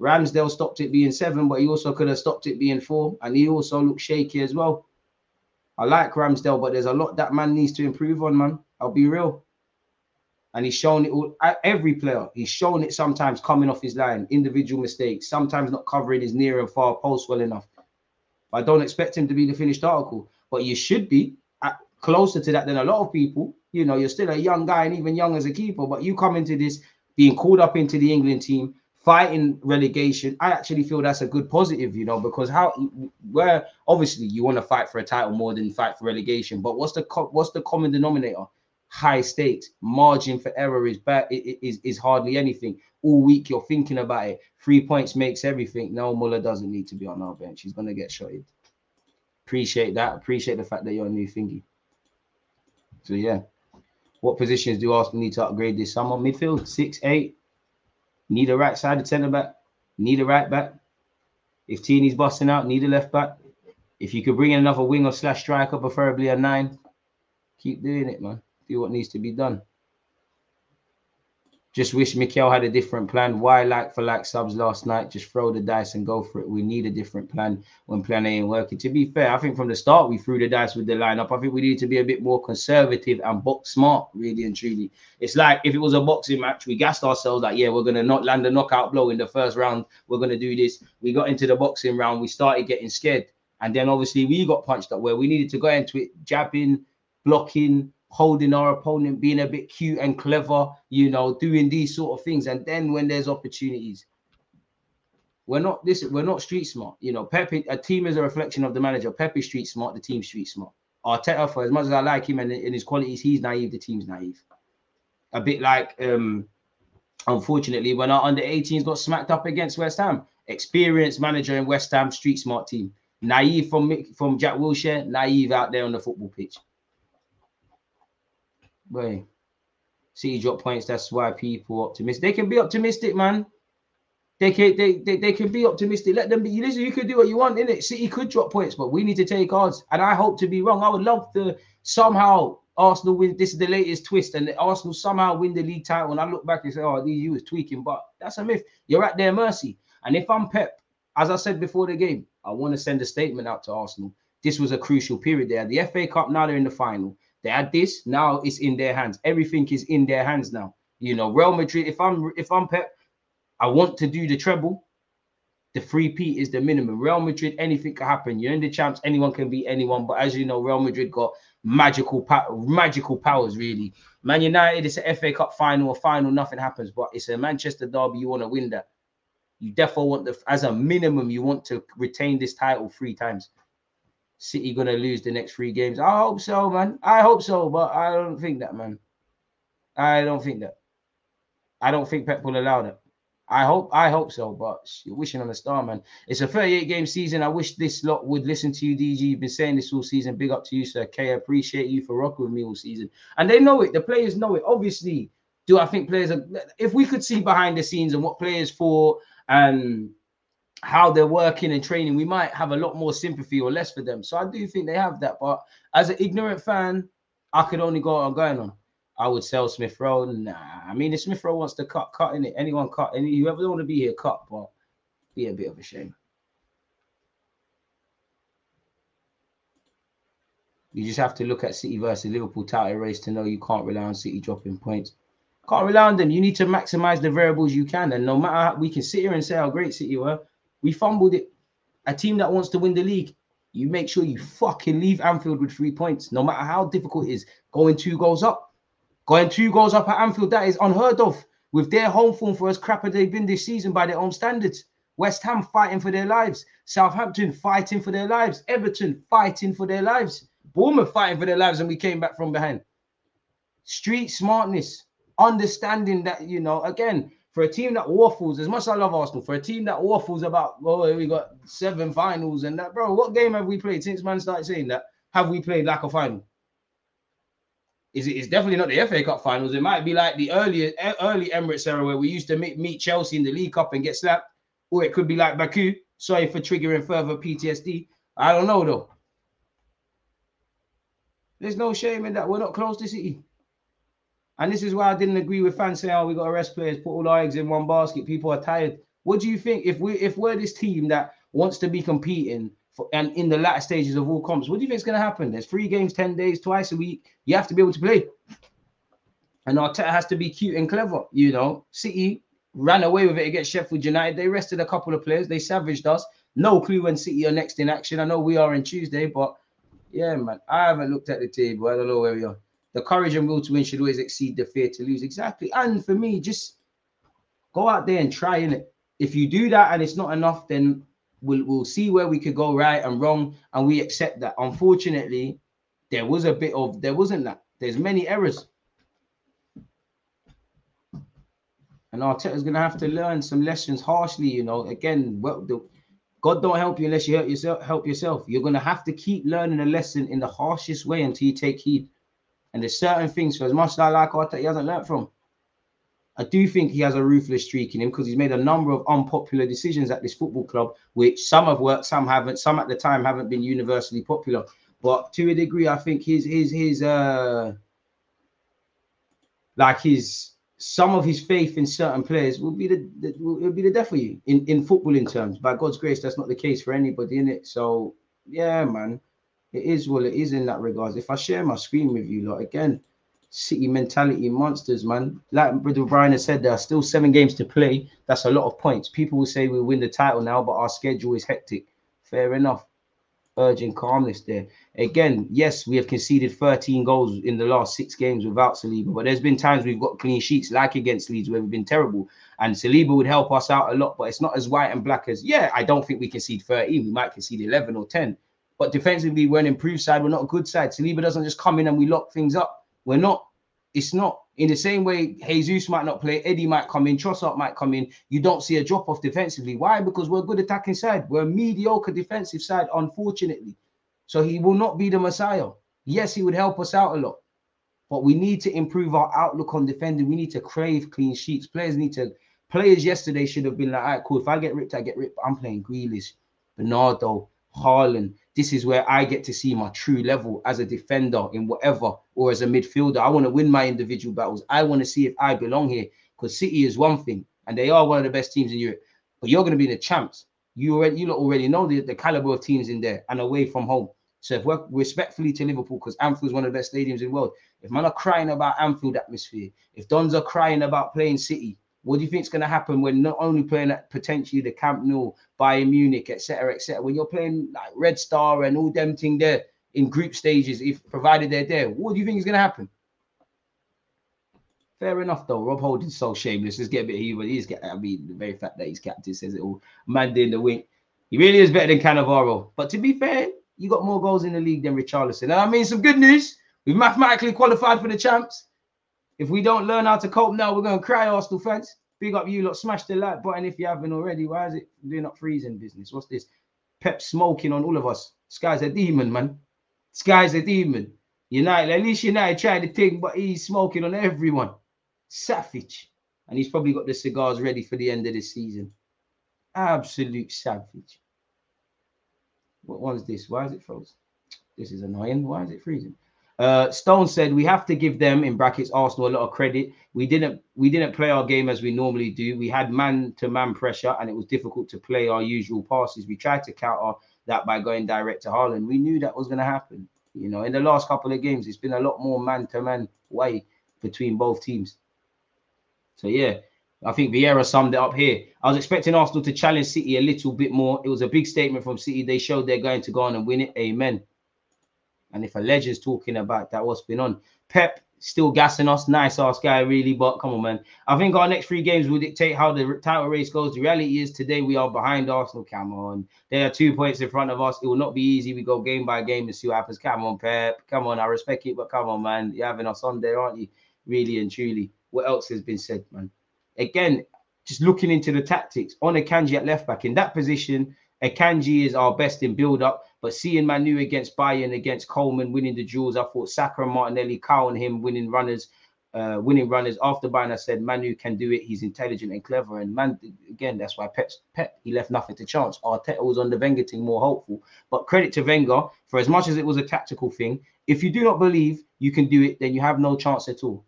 Ramsdale stopped it being seven, but he also could have stopped it being four, and he also looked shaky as well. I like Ramsdale, but there's a lot that man needs to improve on, man. I'll be real. And he's shown it all, uh, every player. He's shown it sometimes coming off his line, individual mistakes, sometimes not covering his near and far post well enough. I don't expect him to be the finished article, but you should be at, closer to that than a lot of people. You know, you're still a young guy and even young as a keeper, but you come into this being called up into the England team, fighting relegation. I actually feel that's a good positive, you know, because how where obviously you want to fight for a title more than fight for relegation, but what's the what's the common denominator? High stakes. Margin for error is bad. Is is hardly anything. All week you're thinking about it. Three points makes everything. No, Muller doesn't need to be on our bench. He's gonna get shotted. Appreciate that. Appreciate the fact that you're a new thingy. So yeah. What positions do Arsenal need to upgrade this summer? Midfield, six, eight. Need a right side of centre back. Need a right back. If Tierney's busting out, need a left back. If you could bring in another winger slash striker, preferably a nine, keep doing it, man do what needs to be done. Just wish Mikel had a different plan. Why like for like subs last night? Just throw the dice and go for it. We need a different plan when plan A ain't working. To be fair, I think from the start we threw the dice with the lineup. I think we need to be a bit more conservative and box smart, really and truly. It's like if it was a boxing match, we gassed ourselves like, yeah, we're gonna not land a knockout blow in the first round. We're gonna do this. We got into the boxing round, we started getting scared, and then obviously we got punched up where we needed to go into it, jabbing, blocking, holding our opponent, being a bit cute and clever, you know, doing these sort of things. And then when there's opportunities, we're not this, we're not street smart. You know, Pepe, a team is a reflection of the manager. Pepe street smart, the team street smart. Arteta, for as much as I like him and his qualities, he's naive, the team's naive. A bit like um unfortunately when our under 18s got smacked up against West Ham. Experienced manager in West Ham, street smart team. Naive from from Jack Wilshere, naive out there on the football pitch. Boy, City drop points. That's why people optimistic. They can be optimistic, man. They can they, they, they can be optimistic. Let them be. Listen, you can do what you want in it. City could drop points, but we need to take odds. And I hope to be wrong. I would love to somehow Arsenal win. This is the latest twist, and Arsenal somehow win the league title. And I look back and say, "Oh, you was tweaking," but that's a myth. You're at their mercy. And if I'm Pep, as I said before the game, I want to send a statement out to Arsenal. This was a crucial period there. The FA Cup now they're in the final. They had this, now it's in their hands. Everything is in their hands now. You know, Real Madrid, if I'm if I'm Pep, I want to do the treble. The free P is the minimum. Real Madrid, anything can happen. You're in the champs, anyone can beat anyone. But as you know, Real Madrid got magical magical powers, really. Man United, it's an FA Cup final, a final, nothing happens. But it's a Manchester derby, you want to win that. You definitely want the as a minimum, you want to retain this title three times. City gonna lose the next three games. I hope so, man. I hope so, but I don't think that, man. I don't think that. I don't think Pep will allow that. I hope I hope so, but you're wishing on a star, man. It's a 38 game season. I wish this lot would listen to you, DG. You've been saying this all season. Big up to you, sir. K. I appreciate you for rocking with me all season. And they know it. The players know it. Obviously, do I think players are if we could see behind the scenes and what players for and how they're working and training, we might have a lot more sympathy or less for them. So I do think they have that. But as an ignorant fan, I could only go on going on. I would sell Smith Rowe. Nah, I mean, if Smith Rowe wants to cut, cut in it. Anyone cut, any whoever want to be here, cut. But be a bit of a shame. You just have to look at City versus Liverpool title race to know you can't rely on City dropping points. Can't rely on them. You need to maximize the variables you can. And no matter we can sit here and say how great City were, we fumbled it. A team that wants to win the league, you make sure you fucking leave Anfield with three points, no matter how difficult it is. Going two goals up, going two goals up at Anfield, that is unheard of. With their home form for as crap as they've been this season by their own standards. West Ham fighting for their lives, Southampton fighting for their lives, Everton fighting for their lives, Bournemouth fighting for their lives, and we came back from behind. Street smartness, understanding that you know, again, for a team that waffles, as much as I love Arsenal, for a team that waffles about, oh, we got seven finals and that, bro, what game have we played since man started saying that? Have we played like a final? Is it? It's definitely not the FA Cup finals. It might be like the earlier early Emirates era where we used to meet, meet Chelsea in the League Cup and get slapped, or it could be like Baku. Sorry for triggering further PTSD. I don't know though. There's no shame in that. We're not close to City. And this is why I didn't agree with fans saying, "Oh, we got to rest players, put all our eggs in one basket." People are tired. What do you think if we if we're this team that wants to be competing for, and in the latter stages of all comps, what do you think is going to happen? There's three games, ten days, twice a week. You have to be able to play, and Arteta has to be cute and clever. You know, City ran away with it against Sheffield United. They rested a couple of players. They savaged us. No clue when City are next in action. I know we are on Tuesday, but yeah, man, I haven't looked at the table. I don't know where we are. The courage and will to win should always exceed the fear to lose. Exactly. And for me, just go out there and try it. If you do that and it's not enough, then we'll we'll see where we could go right and wrong, and we accept that. Unfortunately, there was a bit of there wasn't that. There's many errors. And Arteta's gonna have to learn some lessons harshly, you know. Again, well, the, God don't help you unless you help yourself. Help yourself. You're gonna have to keep learning a lesson in the harshest way until you take heed. And there's certain things, for as much as I like Arteta, he hasn't learned from. I do think he has a ruthless streak in him because he's made a number of unpopular decisions at this football club, which some have worked, some haven't. Some at the time haven't been universally popular. But to a degree, I think his his his uh like his some of his faith in certain players will be the, the will be the death for you in in footballing terms. By God's grace, that's not the case for anybody in it. So yeah, man, it is well, it is in that regards. If I share my screen with you, like again, City mentality monsters, man. Like Brother Brian has said, there are still seven games to play. That's a lot of points. People will say we'll win the title now, but our schedule is hectic. Fair enough. Urging calmness there. Again, yes, we have conceded 13 goals in the last six games without Saliba, but there's been times we've got clean sheets, like against Leeds, where we've been terrible. And Saliba would help us out a lot, but it's not as white and black as, yeah, I don't think we concede 13. We might concede 11 or 10. But defensively, we're an improved side. We're not a good side. Saliba doesn't just come in and we lock things up. We're not. It's not in the same way. Jesus might not play. Eddie might come in. Trossard might come in. You don't see a drop off defensively. Why? Because we're a good attacking side. We're a mediocre defensive side, unfortunately. So he will not be the Messiah. Yes, he would help us out a lot, but we need to improve our outlook on defending. We need to crave clean sheets. Players need to. Players yesterday should have been like, all right, cool. If I get ripped, I get ripped. I'm playing Grealish, Bernardo, Haaland. This is where I get to see my true level as a defender in whatever or as a midfielder. I want to win my individual battles. I want to see if I belong here because City is one thing and they are one of the best teams in Europe. But you're going to be the champs. You already, you already know the, the caliber of teams in there and away from home. So if we're respectfully to Liverpool, because Anfield is one of the best stadiums in the world, if man are crying about Anfield atmosphere, if Dons are crying about playing City, what do you think is going to happen when not only playing at potentially the Camp Nou, Bayern Munich, etc., etc., when you're playing like Red Star and all them thing there in group stages, if provided they're there, what do you think is going to happen? Fair enough, though. Rob Holding's so shameless. Let's get a bit of humor. He's. I mean, the very fact that he's captain says it all. Man in the wing. He really is better than Cannavaro. But to be fair, you got more goals in the league than Richarlison. And I mean, some good news. We've mathematically qualified for the champs. If we don't learn how to cope now, we're going to cry, Arsenal fans. Big up you lot. Smash the like button if you haven't already. Why is it doing up freezing business? What's this? Pep smoking on all of us. Sky's a demon, man. Sky's a demon. United, at least United tried to think, but he's smoking on everyone. Savage. And he's probably got the cigars ready for the end of the season. Absolute savage. What one's this? Why is it frozen? This is annoying. Why is it freezing? Uh, Stone said we have to give them in brackets Arsenal a lot of credit. We didn't we didn't play our game as we normally do. We had man to man pressure and it was difficult to play our usual passes. We tried to counter that by going direct to Haaland. We knew that was going to happen. You know, in the last couple of games, it's been a lot more man to man way between both teams. So yeah, I think Vieira summed it up here. I was expecting Arsenal to challenge City a little bit more. It was a big statement from City. They showed they're going to go on and win it. Amen. And if a legend's talking about that, what's been on? Pep still gassing us. Nice ass guy, really. But come on, man. I think our next three games will dictate how the title race goes. The reality is today we are behind Arsenal. Come on. They are two points in front of us. It will not be easy. We go game by game and see what happens. Come on, Pep. Come on. I respect it, but come on, man. You're having us on there, aren't you? Really and truly. What else has been said, man? Again, just looking into the tactics on Akanji at left back in that position Akanji is our best in build up, but seeing Manu against Bayern, against Coleman winning the duels, I thought Saka and Martinelli, Cow and him winning runners, uh, winning runners after Bayern. I said Manu can do it. He's intelligent and clever. And man, again, that's why Pep, Pep he left nothing to chance. Arteta was on the Wenger more hopeful. But credit to Wenger for as much as it was a tactical thing. If you do not believe you can do it, then you have no chance at all.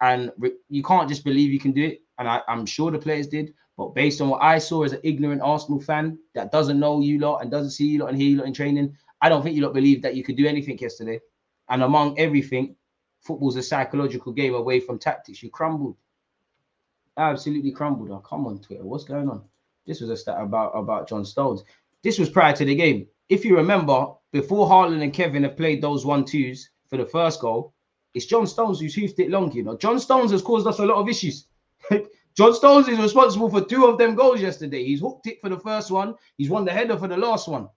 And you can't just believe you can do it. And I, I'm sure the players did. But based on what I saw as an ignorant Arsenal fan that doesn't know you lot and doesn't see you lot and hear you lot in training, I don't think you lot believe that you could do anything yesterday. And among everything, football's a psychological game away from tactics. You crumbled. Absolutely crumbled. Oh, come on, Twitter. What's going on? This was a stat about, about John Stones. This was prior to the game. If you remember, before Haaland and Kevin have played those one-twos for the first goal, it's John Stones who's hoofed it long, you know. John Stones has caused us a lot of issues. John Stones is responsible for two of them goals yesterday. He's hooked it for the first one. He's won the header for the last one.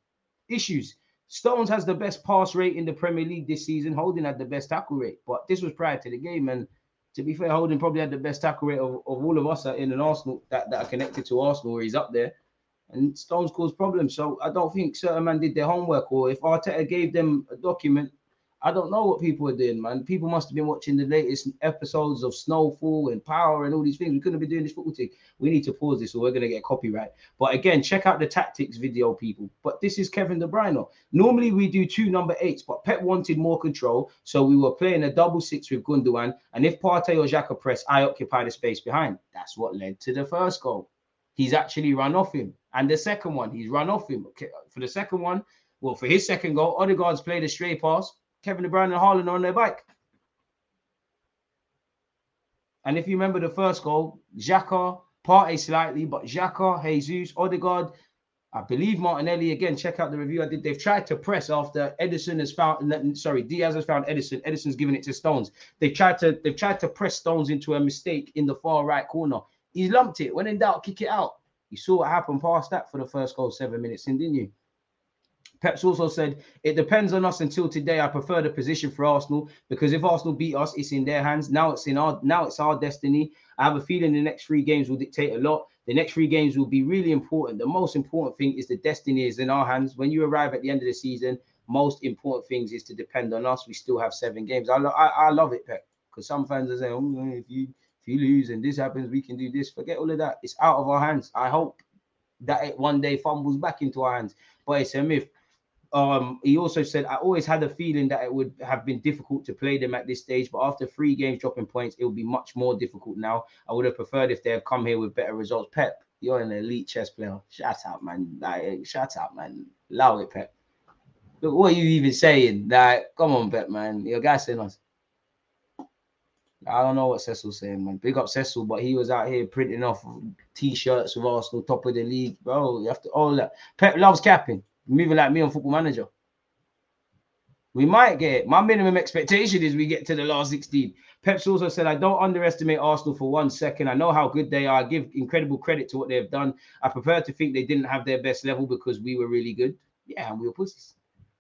Issues. Stones has the best pass rate in the Premier League this season. Holding had the best tackle rate, but this was prior to the game. And to be fair, Holding probably had the best tackle rate of, of all of us in an Arsenal that, that are connected to Arsenal, he's up there. And Stones caused problems. So I don't think certain man did their homework, or if Arteta gave them a document I don't know what people are doing, man. People must have been watching the latest episodes of Snowfall and Power and all these things. We couldn't be doing this football thing. We need to pause this or we're going to get copyright. But again, check out the tactics video, people. But this is Kevin De Bruyne. Normally we do two number eights, but Pep wanted more control. So we were playing a double six with Gundogan. And if Partey or Xhaka press, I occupy the space behind. That's what led to the first goal. He's actually run off him. And the second one, he's run off him. Okay, For the second one, well, for his second goal, Odegaard's played a straight pass. Kevin De Bruyne and Haaland are on their bike. And if you remember the first goal, Xhaka, Partey slightly, but Xhaka, Jesus, Odegaard, I believe Martinelli, again, check out the review I did. They've tried to press after Ederson has found, sorry, Dias has found Ederson. Ederson's given it to Stones. They tried to, they've tried to press Stones into a mistake in the far right corner. He's lumped it. When in doubt, kick it out. You saw what happened past that for the first goal, seven minutes in, didn't you? Peps also said, It depends on us until today. I prefer the position for Arsenal because if Arsenal beat us, it's in their hands. Now it's in our now it's our destiny. I have a feeling the next three games will dictate a lot. The next three games will be really important. The most important thing is the destiny is in our hands. When you arrive at the end of the season, most important things is to depend on us. We still have seven games. I, lo- I, I love it, Pep, because some fans are saying, oh, if you if you lose and this happens, we can do this. Forget all of that. It's out of our hands. I hope that it one day fumbles back into our hands, but it's a myth um, he also said, I always had a feeling that it would have been difficult to play them at this stage, but after three games dropping points, it will be much more difficult now. I would have preferred if they had come here with better results. Pep, you're an elite chess player. Shout out, man. Like, shout out, man. Allow it, Pep. Look, what are you even saying? Like, come on, Pep, man. You're gassing us. I don't know what Cecil's saying, man. Big up Cecil, but he was out here printing off t-shirts with Arsenal, top of the league, bro. You have to all that. Pep loves capping moving like me on Football Manager. We might get. My minimum expectation is we get to the last 16. Pep's also said, I don't underestimate Arsenal for one second. I know how good they are. I give incredible credit to what they've done. I prefer to think they didn't have their best level because we were really good. Yeah, and we were pussies.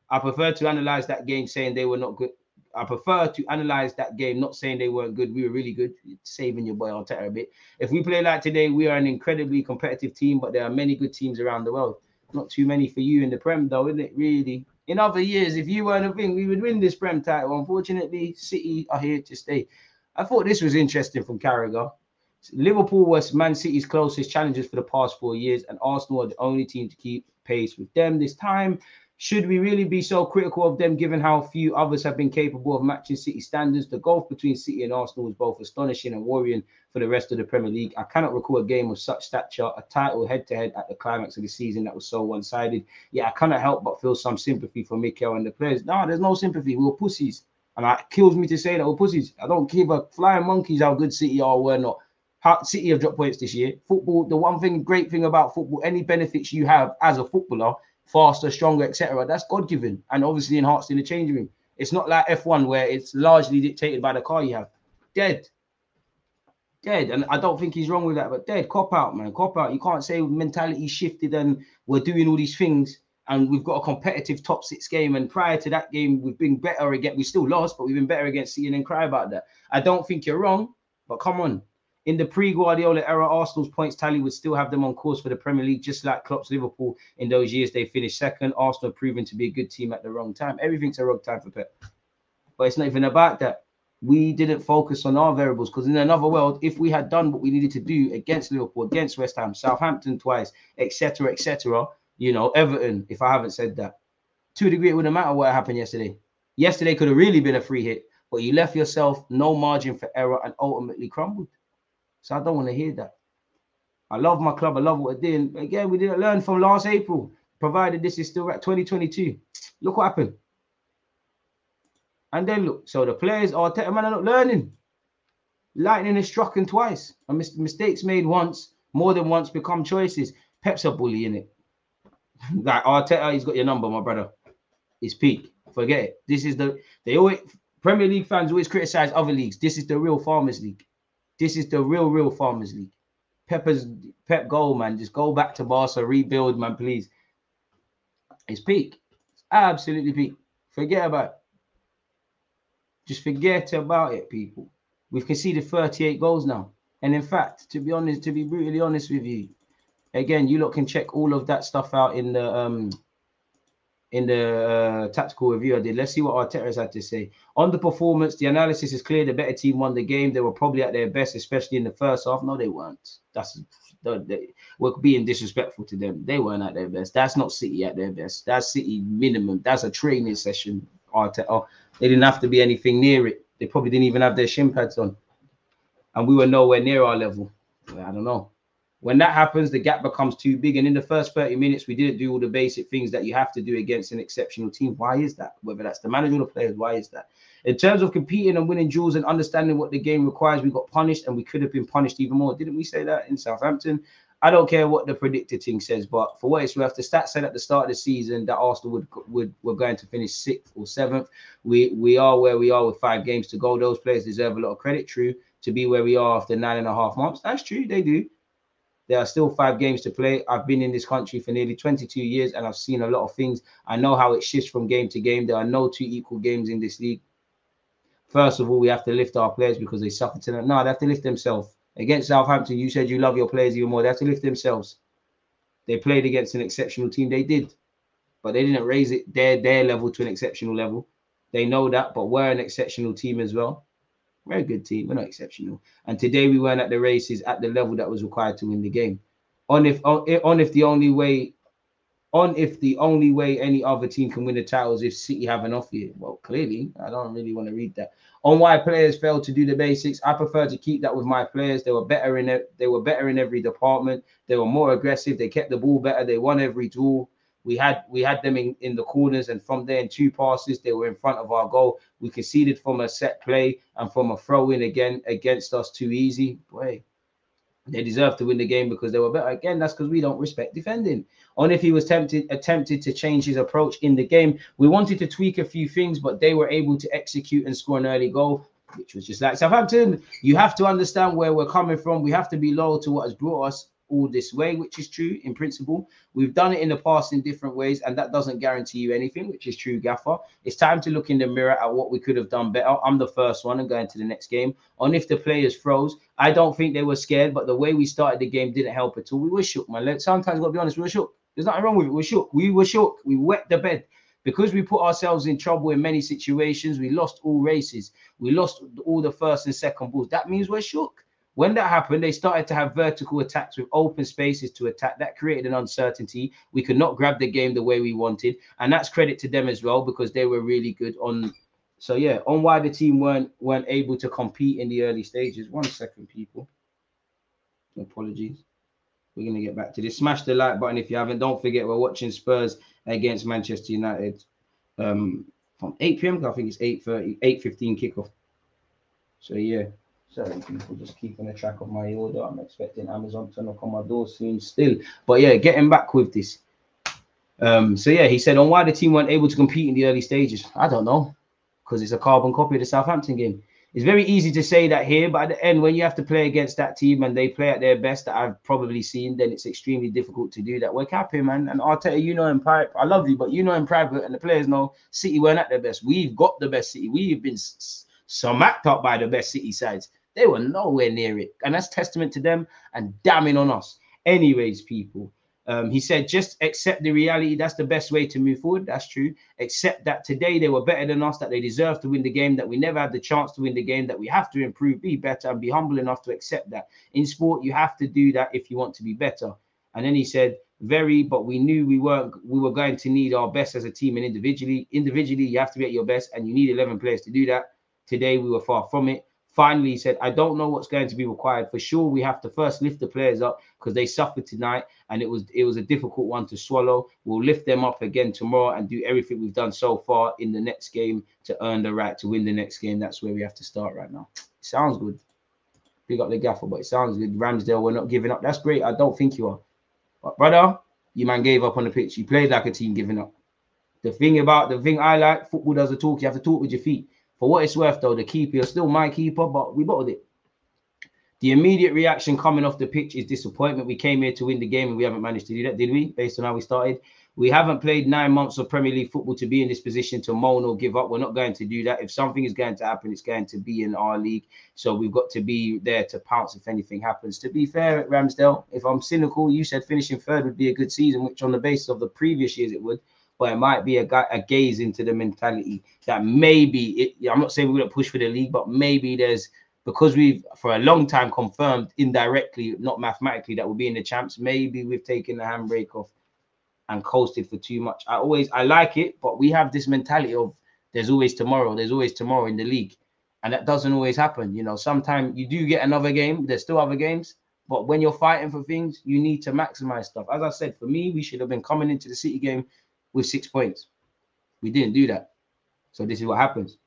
I prefer to analyze that game saying they were not good. I prefer to analyze that game, not saying they weren't good. We were really good, saving your boy Arteta a bit. If we play like today, we are an incredibly competitive team, but there are many good teams around the world. Not too many for you in the Prem, though, isn't it? Really. In other years, if you weren't a thing, we would win this Prem title. Unfortunately, City are here to stay. I thought this was interesting from Carragher. Liverpool was Man City's closest challengers for the past four years, and Arsenal are the only team to keep pace with them this time. Should we really be so critical of them given how few others have been capable of matching City standards? The gulf between City and Arsenal is both astonishing and worrying for the rest of the Premier League. I cannot recall a game of such stature, a title head to head at the climax of the season that was so one sided. Yeah, I cannot help but feel some sympathy for Mikel and the players. No, there's no sympathy. We are pussies. And it kills me to say that we're pussies. I don't give a flying monkeys how good City are or we're not. How, City have dropped points this year. Football, the one thing, great thing about football, any benefits you have as a footballer faster, stronger, etc. That's God given and obviously enhanced in the changing room. It's not like F1 where it's largely dictated by the car you have. Dead. Dead. And I don't think he's wrong with that, but dead. Cop out, man. Cop out. You can't say mentality shifted and we're doing all these things and we've got a competitive top six game. And prior to that game, we've been better again. We still lost, but we've been better against City and cry about that. I don't think you're wrong, but come on. In the pre-Guardiola era, Arsenal's points tally would still have them on course for the Premier League, just like Klopp's Liverpool. In those years, they finished second. Arsenal proven to be a good team at the wrong time. Everything's a wrong time for Pep. But it's not even about that. We didn't focus on our variables because in another world, if we had done what we needed to do against Liverpool, against West Ham, Southampton twice, etc., etc., you know, Everton, if I haven't said that, to a degree, it wouldn't matter what happened yesterday. Yesterday could have really been a free hit, but you left yourself no margin for error and ultimately crumbled. So I don't want to hear that. I love my club. I love what we're doing. Again, we didn't learn from last April, provided this is still at 2022. Look what happened. And then look, so the players are man are not learning. Lightning is struck in twice. And mis- mistakes made once, more than once, become choices. Pep's a bully in it. like Arteta, he's got your number, my brother. It's peak. Forget it. This is the they always Premier League fans always criticize other leagues. This is the real Farmers League. This is the real, real Farmers League. Pepper's Pep goal, man. Just go back to Barca, rebuild, man, please. It's peak. It's absolutely peak. Forget about it. Just forget about it, people. We've conceded 38 goals now. And in fact, to be honest, to be brutally honest with you, again, you lot can check all of that stuff out in the um in the uh, tactical review I did. Let's see what Arteta has had to say on the performance. The analysis is clear. The better team won the game. They were probably at their best, especially in the first half. No, they weren't. That's they, we're being disrespectful to them. They weren't at their best. That's not City at their best. That's City minimum. That's a training session. Arteta. Oh, they didn't have to be anything near it. They probably didn't even have their shin pads on, and we were nowhere near our level. I don't know. When that happens, the gap becomes too big. And in the first 30 minutes, we didn't do all the basic things that you have to do against an exceptional team. Why is that? Whether that's the manager or the players, why is that? In terms of competing and winning duels and understanding what the game requires, we got punished and we could have been punished even more. Didn't we say that in Southampton? I don't care what the predicted thing says, but for what it's worth, the stats said at the start of the season that Arsenal would would were going to finish sixth or seventh. We we are where we are with five games to go. Those players deserve a lot of credit. True to be where we are after nine and a half months. That's true. They do. There are still five games to play. I've been in this country for nearly 22 years and I've seen a lot of things. I know how it shifts from game to game. There are no two equal games in this league. First of all, we have to lift our players because they suffer tonight. No, they have to lift themselves. Against Southampton, you said you love your players even more. They have to lift themselves. They played against an exceptional team. They did, but they didn't raise it their their level to an exceptional level. They know that, but we're an exceptional team as well. We're a good team. We're not exceptional. And today we weren't at the races at the level that was required to win the game. On if on eh, if the only way on if the only way any other team can win the title is if City have an off year. Well, clearly, I don't really want to read that. On why players fail to do the basics, I prefer to keep that with my players. They were better in it. They were better in every department. They were more aggressive. They kept the ball better. They won every duel. We had we had them in, in the corners, and from there in two passes, they were in front of our goal. We conceded from a set play and from a throw in again against us too easy. Boy, they deserve to win the game because they were better. Again, that's because we don't respect defending. On if he was tempted attempted to change his approach in the game, we wanted to tweak a few things, but they were able to execute and score an early goal which was just like Southampton. You have to understand where we're coming from. We have to be loyal to what has brought us all this way, which is true in principle. We've done it in the past in different ways, and that doesn't guarantee you anything, which is true, Gaffer. It's time to look in the mirror at what we could have done better. I'm the first one and going to the next game. On if the players froze, I don't think they were scared, but the way we started the game didn't help at all. We were shook, man. Sometimes, got to be honest, we were shook. There's nothing wrong with it. We were shook. We were shook. We wet the bed because we put ourselves in trouble in many situations. We lost all races. We lost all the first and second balls. That means we're shook. When that happened, they started to have vertical attacks with open spaces to attack. That created an uncertainty. We could not grab the game the way we wanted, and that's credit to them as well because they were really good on. So yeah, on why the team weren't weren't able to compete in the early stages. One second, people. Apologies. We're gonna get back to this. Smash the like button if you haven't. Don't forget we're watching Spurs against Manchester United um, from 8 p.m. I think it's 8:30, 8:15 kickoff. So yeah. Sorry, people just keeping a track of my order. I'm expecting Amazon to knock on my door soon still. But yeah, getting back with this. Um, so yeah, he said on why the team weren't able to compete in the early stages. I don't know, because it's a carbon copy of the Southampton game. It's very easy to say that here, but at the end, when you have to play against that team and they play at their best that I've probably seen, then it's extremely difficult to do that. We're capping, man. And Arteta, you know in private, I love you, but you know in private, and the players know City weren't at their best. We've got the best City. We've been smacked up by the best City sides. They were nowhere near it. And that's testament to them and damning on us. Anyways, people, um, he said, just accept the reality. That's the best way to move forward. That's true. Accept that today they were better than us, that they deserve to win the game, that we never had the chance to win the game, that we have to improve, be better, and be humble enough to accept that. In sport, you have to do that if you want to be better. And then he said, very, but we knew we weren't we were going to need our best as a team and individually. Individually, you have to be at your best, and you need 11 players to do that. Today, we were far from it. Finally, he said, I don't know what's going to be required. For sure, we have to first lift the players up because they suffered tonight and it was it was a difficult one to swallow. We'll lift them up again tomorrow and do everything we've done so far in the next game to earn the right to win the next game. That's where we have to start right now. sounds good. Big up the gaffer, but it sounds good. Ramsdale, we're not giving up. That's great. I don't think you are. But brother, you man gave up on the pitch. You played like a team giving up. The thing about the thing I like, football does a talk. You have to talk with your feet. For what it's worth, though, the keeper, you're still my keeper, but we bottled it. The immediate reaction coming off the pitch is disappointment. We came here to win the game and we haven't managed to do that, did we? Based on how we started. We haven't played nine months of Premier League football to be in this position to moan or give up. We're not going to do that. If something is going to happen, it's going to be in our league. So we've got to be there to pounce if anything happens. To be fair Ramsdale, if I'm cynical, you said finishing third would be a good season, which on the basis of the previous years it would but it might be a, a gaze into the mentality that maybe it, I'm not saying we're going to push for the league, but maybe there's because we've for a long time confirmed indirectly, not mathematically, that we'll be in the champs. Maybe we've taken the handbrake off and coasted for too much. I always I like it, but we have this mentality of there's always tomorrow, there's always tomorrow in the league, and that doesn't always happen. You know, sometimes you do get another game. There's still other games, but when you're fighting for things, you need to maximize stuff. As I said, for me, we should have been coming into the City game with six points. We didn't do that. So this is what happens.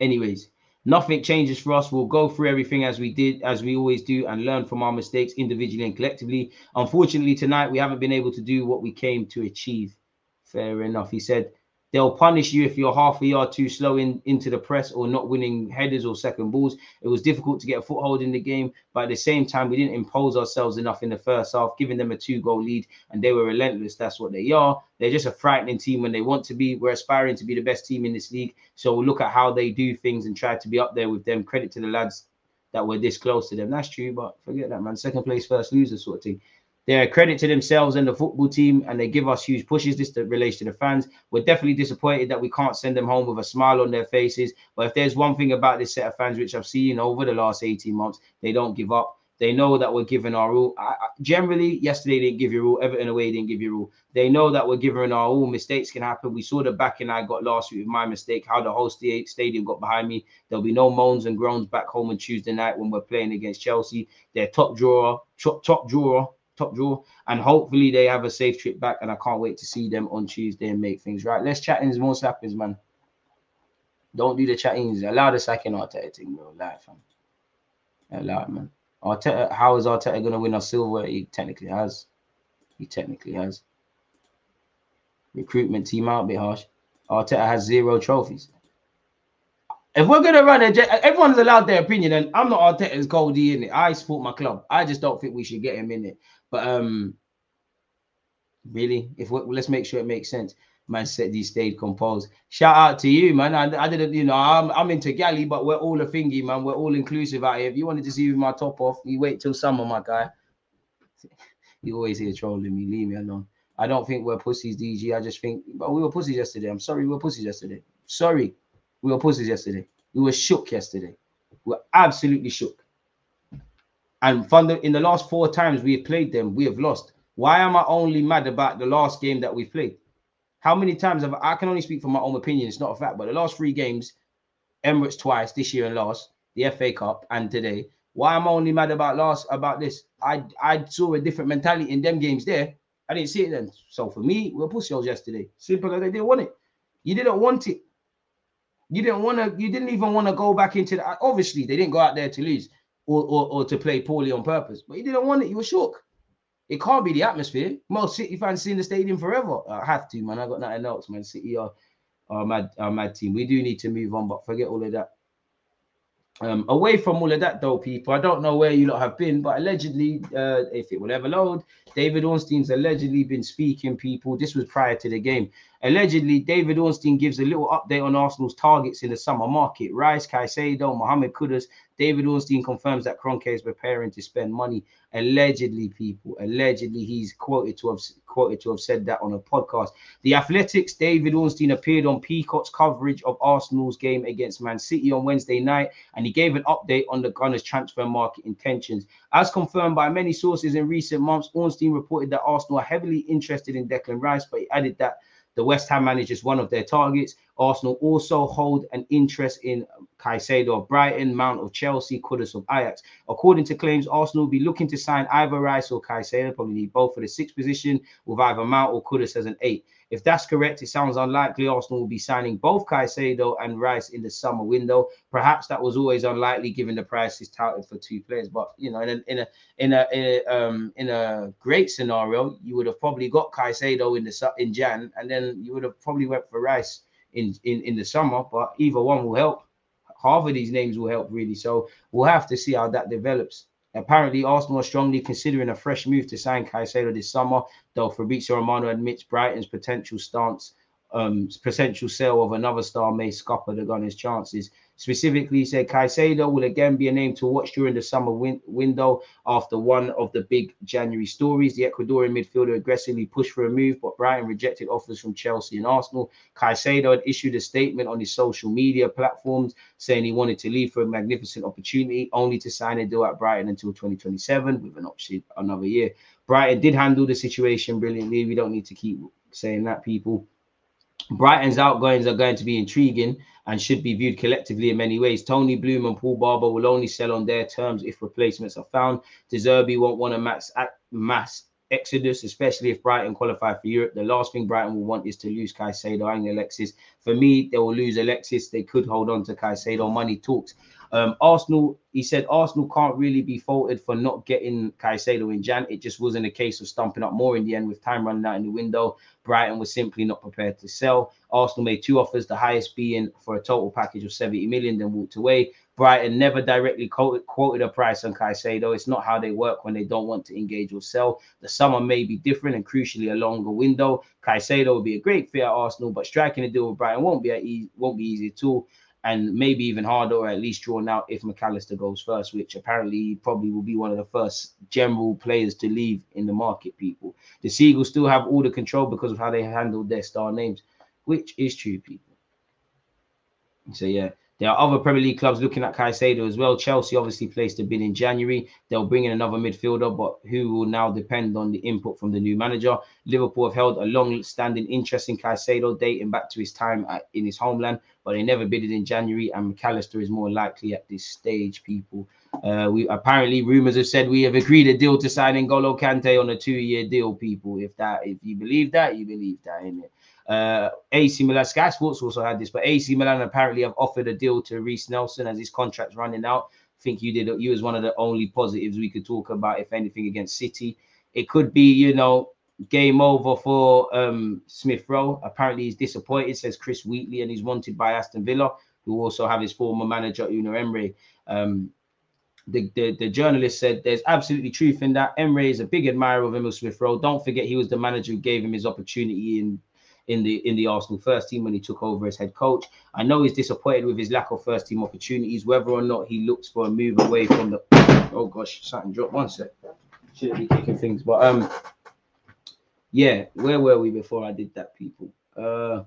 Anyways, nothing changes for us. We'll go through everything as we did, as we always do, and learn from our mistakes individually and collectively. Unfortunately, tonight we haven't been able to do what we came to achieve. Fair enough. He said, They'll punish you if you're half a yard too slow in, into the press or not winning headers or second balls. It was difficult to get a foothold in the game, but at the same time, we didn't impose ourselves enough in the first half, giving them a two goal lead, and they were relentless. That's what they are. They're just a frightening team when they want to be. We're aspiring to be the best team in this league. So we'll look at how they do things and try to be up there with them. Credit to the lads that we're this close to them. That's true, but forget that, man. Second place, first loser sort of thing. They're a credit to themselves and the football team, and they give us huge pushes. This relates to the fans. We're definitely disappointed that we can't send them home with a smile on their faces. But if there's one thing about this set of fans which I've seen over the last 18 months, they don't give up. They know that we're giving our all. I, generally, yesterday didn't give you all. Everton away didn't give you all. They know that we're giving our all. Mistakes can happen. We saw the back and I got last week with my mistake. How the whole stadium got behind me. There'll be no moans and groans back home on Tuesday night when we're playing against Chelsea. Their top drawer, top, top drawer top draw. And hopefully they have a safe trip back. And I can't wait to see them on Tuesday and make things right. Let's chat in more slappings, man. Don't do the chat-ins. Allow the second Arteta thing, bro. Allow it, fam. Allow it, man. Arteta, how is Arteta going to win a silver? He technically has. He technically has. Recruitment team out a bit harsh. Arteta has zero trophies. If we're gonna run a, everyone's allowed their opinion, and I'm not Arteta's Goldie in it. I support my club. I just don't think we should get him in it. But um, really, if we, let's make sure it makes sense. Man said he stayed composed. Shout out to you, man. I, I didn't, you know, I'm, I'm into galley, but we're all a thingy, man. We're all inclusive out here. If you wanted to see my top off, you wait till summer, my guy. You always here trolling me. Leave me alone. I don't think we're pussies, DG. I just think, but we were pussies yesterday. I'm sorry, we were pussies yesterday. Sorry, we were pussies yesterday. We were shook yesterday. We were absolutely shook. And from the, in the last four times we have played them, we have lost. Why am I only mad about the last game that we played? How many times have I can only speak from my own opinion? It's not a fact, but the last three games, Emirates twice this year and last, the FA Cup and today. Why am I only mad about last about this? I I saw a different mentality in them games there. I didn't see it then. So for me, we are pussy yesterday. Simple as they didn't want it. You didn't want it. You didn't want to. You didn't even want to go back into that. Obviously, they didn't go out there to lose or, or, or to play poorly on purpose. But you didn't want it. You were shook. It can't be the atmosphere. Most City fans see in the stadium forever. I have to, man. I got nothing else, man. City are, are mad, are mad team. We do need to move on, but forget all of that. Um, away from all of that, though, people, I don't know where you lot have been, but allegedly, uh, if it will ever load, David Ornstein's allegedly been speaking. People, this was prior to the game, Allegedly, David Ornstein gives a little update on Arsenal's targets in the summer market. Rice, Caicedo, Mohamed Kudus. David Ornstein confirms that Kroenke is preparing to spend money. Allegedly, people. Allegedly, he's quoted to have quoted to have said that on a podcast. The Athletics, David Ornstein appeared on Peacock's coverage of Arsenal's game against Man City on Wednesday night, and he gave an update on the Gunners' transfer market intentions. As confirmed by many sources in recent months, Ornstein reported that Arsenal are heavily interested in Declan Rice, but he added that the West Ham manager is one of their targets. Arsenal also hold an interest in um, Caicedo of Brighton, Mount of Chelsea, Kudus of Ajax. According to claims, Arsenal will be looking to sign either Rice or Caicedo, probably both for the sixth position, with either Mount or Kudus as an eight. If that's correct, it sounds unlikely Arsenal will be signing both Caicedo and Rice in the summer window. Perhaps that was always unlikely given the prices touted for two players. But you know, in a in a in a, in a um in a great scenario, you would have probably got Caicedo in the in Jan, and then you would have probably went for Rice in in in the summer. But either one will help. Half of these names will help really. So we'll have to see how that develops. Apparently, Arsenal are strongly considering a fresh move to sign Caicedo this summer, though Fabrizio Romano admits Brighton's potential stance, um, potential sale of another star may scupper the Gunners' chances. Specifically, he said Caicedo will again be a name to watch during the summer win- window after one of the big January stories. The Ecuadorian midfielder aggressively pushed for a move, but Brighton rejected offers from Chelsea and Arsenal. Caicedo had issued a statement on his social media platforms saying he wanted to leave for a magnificent opportunity, only to sign a deal at Brighton until 2027 with an option another year. Brighton did handle the situation brilliantly. We don't need to keep saying that, people. Brighton's outgoings are going to be intriguing and should be viewed collectively in many ways. Tony Bloom and Paul Barber will only sell on their terms if replacements are found. De Zerbi won't want a mass, mass exodus, especially if Brighton qualify for Europe. The last thing Brighton will want is to lose Caicedo and Alexis. For me, they will lose Alexis. They could hold on to Caicedo. Money talks. Um, Arsenal, he said Arsenal can't really be faulted for not getting Caicedo in Jan. It just wasn't a case of stumping up more in the end with time running out in the window. Brighton was simply not prepared to sell. Arsenal made two offers, the highest being for a total package of 70 million, then walked away. Brighton never directly quoted, a price on Caicedo. It's not how they work when they don't want to engage or sell. The summer may be different and crucially a longer window. Caicedo would be a great fit at Arsenal, but striking a deal with Brighton won't be easy, won't be easy at all and maybe even harder or at least drawn out if Mac Allister goes first, which apparently probably will be one of the first general players to leave in the market, people. The Seagulls still have all the control because of how they handled their star names, which is true, people. So yeah, there are other Premier League clubs looking at Caicedo as well. Chelsea obviously placed a bid in January. They'll bring in another midfielder, but who will now depend on the input from the new manager. Liverpool have held a long-standing interest in Caicedo, dating back to his time at, in his homeland, but they never bidded in January. And Mac Allister is more likely at this stage. People, uh, we apparently rumors have said we have agreed a deal to sign N'Golo Kante on a two-year deal. People, if that, if you believe that, you believe that, in it. Uh, AC Milan, Sky Sports also had this, but AC Milan apparently have offered a deal to Reiss Nelson as his contract's running out. I think you did. You was one of the only positives we could talk about, if anything, against City. It could be, you know, game over for um, Smith Rowe. Apparently, he's disappointed, says Chris Wheatley, and he's wanted by Aston Villa, who also have his former manager Unai Emery. Um, the, the, the, journalist said there's absolutely truth in that. Emery is a big admirer of Emil Smith Rowe. Don't forget he was the manager who gave him his opportunity in in the in the Arsenal first team when he took over as head coach. I know he's disappointed with his lack of first team opportunities, whether or not he looks for a move away from the. Oh gosh, something dropped. One sec. Shouldn't be kicking things, but um, yeah, where were we before I did that, people? Uh,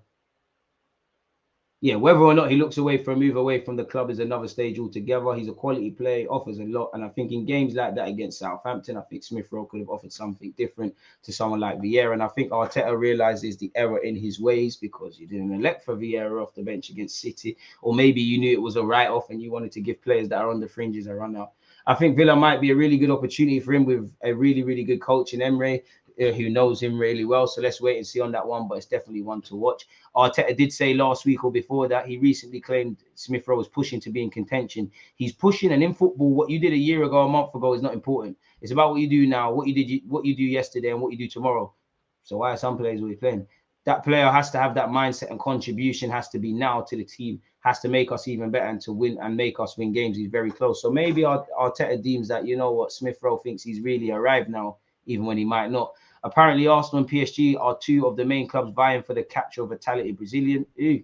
yeah, whether or not he looks away a move away from the club is another stage altogether. He's a quality player, offers a lot. And I think in games like that against Southampton, I think Smith Rowe could have offered something different to someone like Vieira. And I think Arteta realizes the error in his ways because you didn't elect for Vieira off the bench against City. Or maybe you knew it was a write off and you wanted to give players that are on the fringes a run out. I think Villa might be a really good opportunity for him with a really, really good coach in Emery uh, who knows him really well. So let's wait and see on that one, but it's definitely one to watch. Arteta did say last week or before that he recently claimed Smith Rowe was pushing to be in contention. He's pushing, and in football, what you did a year ago, a month ago, is not important. It's about what you do now, what you did, what you do yesterday, and what you do tomorrow. So why are some players always playing? That player has to have that mindset and contribution has to be now to the team, has to make us even better and to win and make us win games. He's very close. So maybe Arteta deems that you know what Smith Rowe thinks he's really arrived now, even when he might not. Apparently, Arsenal and PSG are two of the main clubs vying for the capture of a talented Brazilian. Ooh.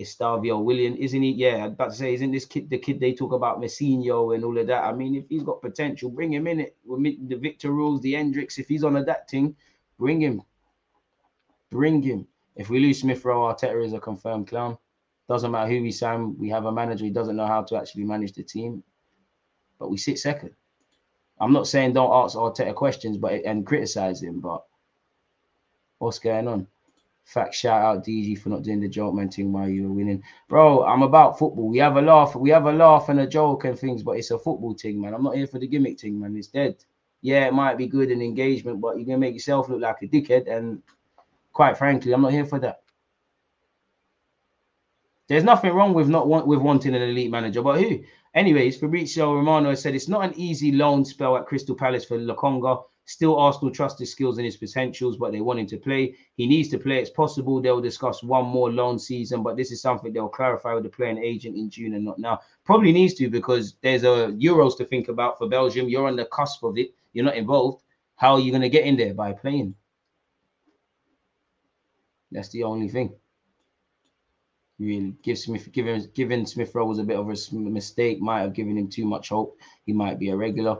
Estêvão Willian, isn't he? Yeah, I'd about to say, isn't this kid the kid they talk about Messinho and all of that? I mean, if he's got potential, bring him in it. The Vitor Roques, the Endricks, if he's on a that bring him. Bring him. If we lose Smith Rowe, Arteta is a confirmed clown. Doesn't matter who we sign, we have a manager who doesn't know how to actually manage the team. But we sit second. I'm not saying don't ask Arteta questions, but and criticize him, but what's going on? Fact shout out DG for not doing the joke man while you were winning. Bro, I'm about football. We have a laugh, we have a laugh and a joke and things, but it's a football thing, man. I'm not here for the gimmick thing, man. It's dead. Yeah, it might be good in engagement, but you're gonna make yourself look like a dickhead. And quite frankly, I'm not here for that. There's nothing wrong with not want, with wanting an elite manager, but who? Anyways, Fabrizio Romano said it's not an easy loan spell at Crystal Palace for Lokonga. Still, Arsenal trust his skills and his potentials, but they want him to play. He needs to play. It's possible they'll discuss one more loan season, but this is something they'll clarify with the playing agent in June and not now. Probably needs to because there's a Euros to think about for Belgium. You're on the cusp of it. You're not involved. How are you going to get in there by playing? That's the only thing. Really, give Smith, giving Smith Rowe was a bit of a mistake. Might have given him too much hope. He might be a regular.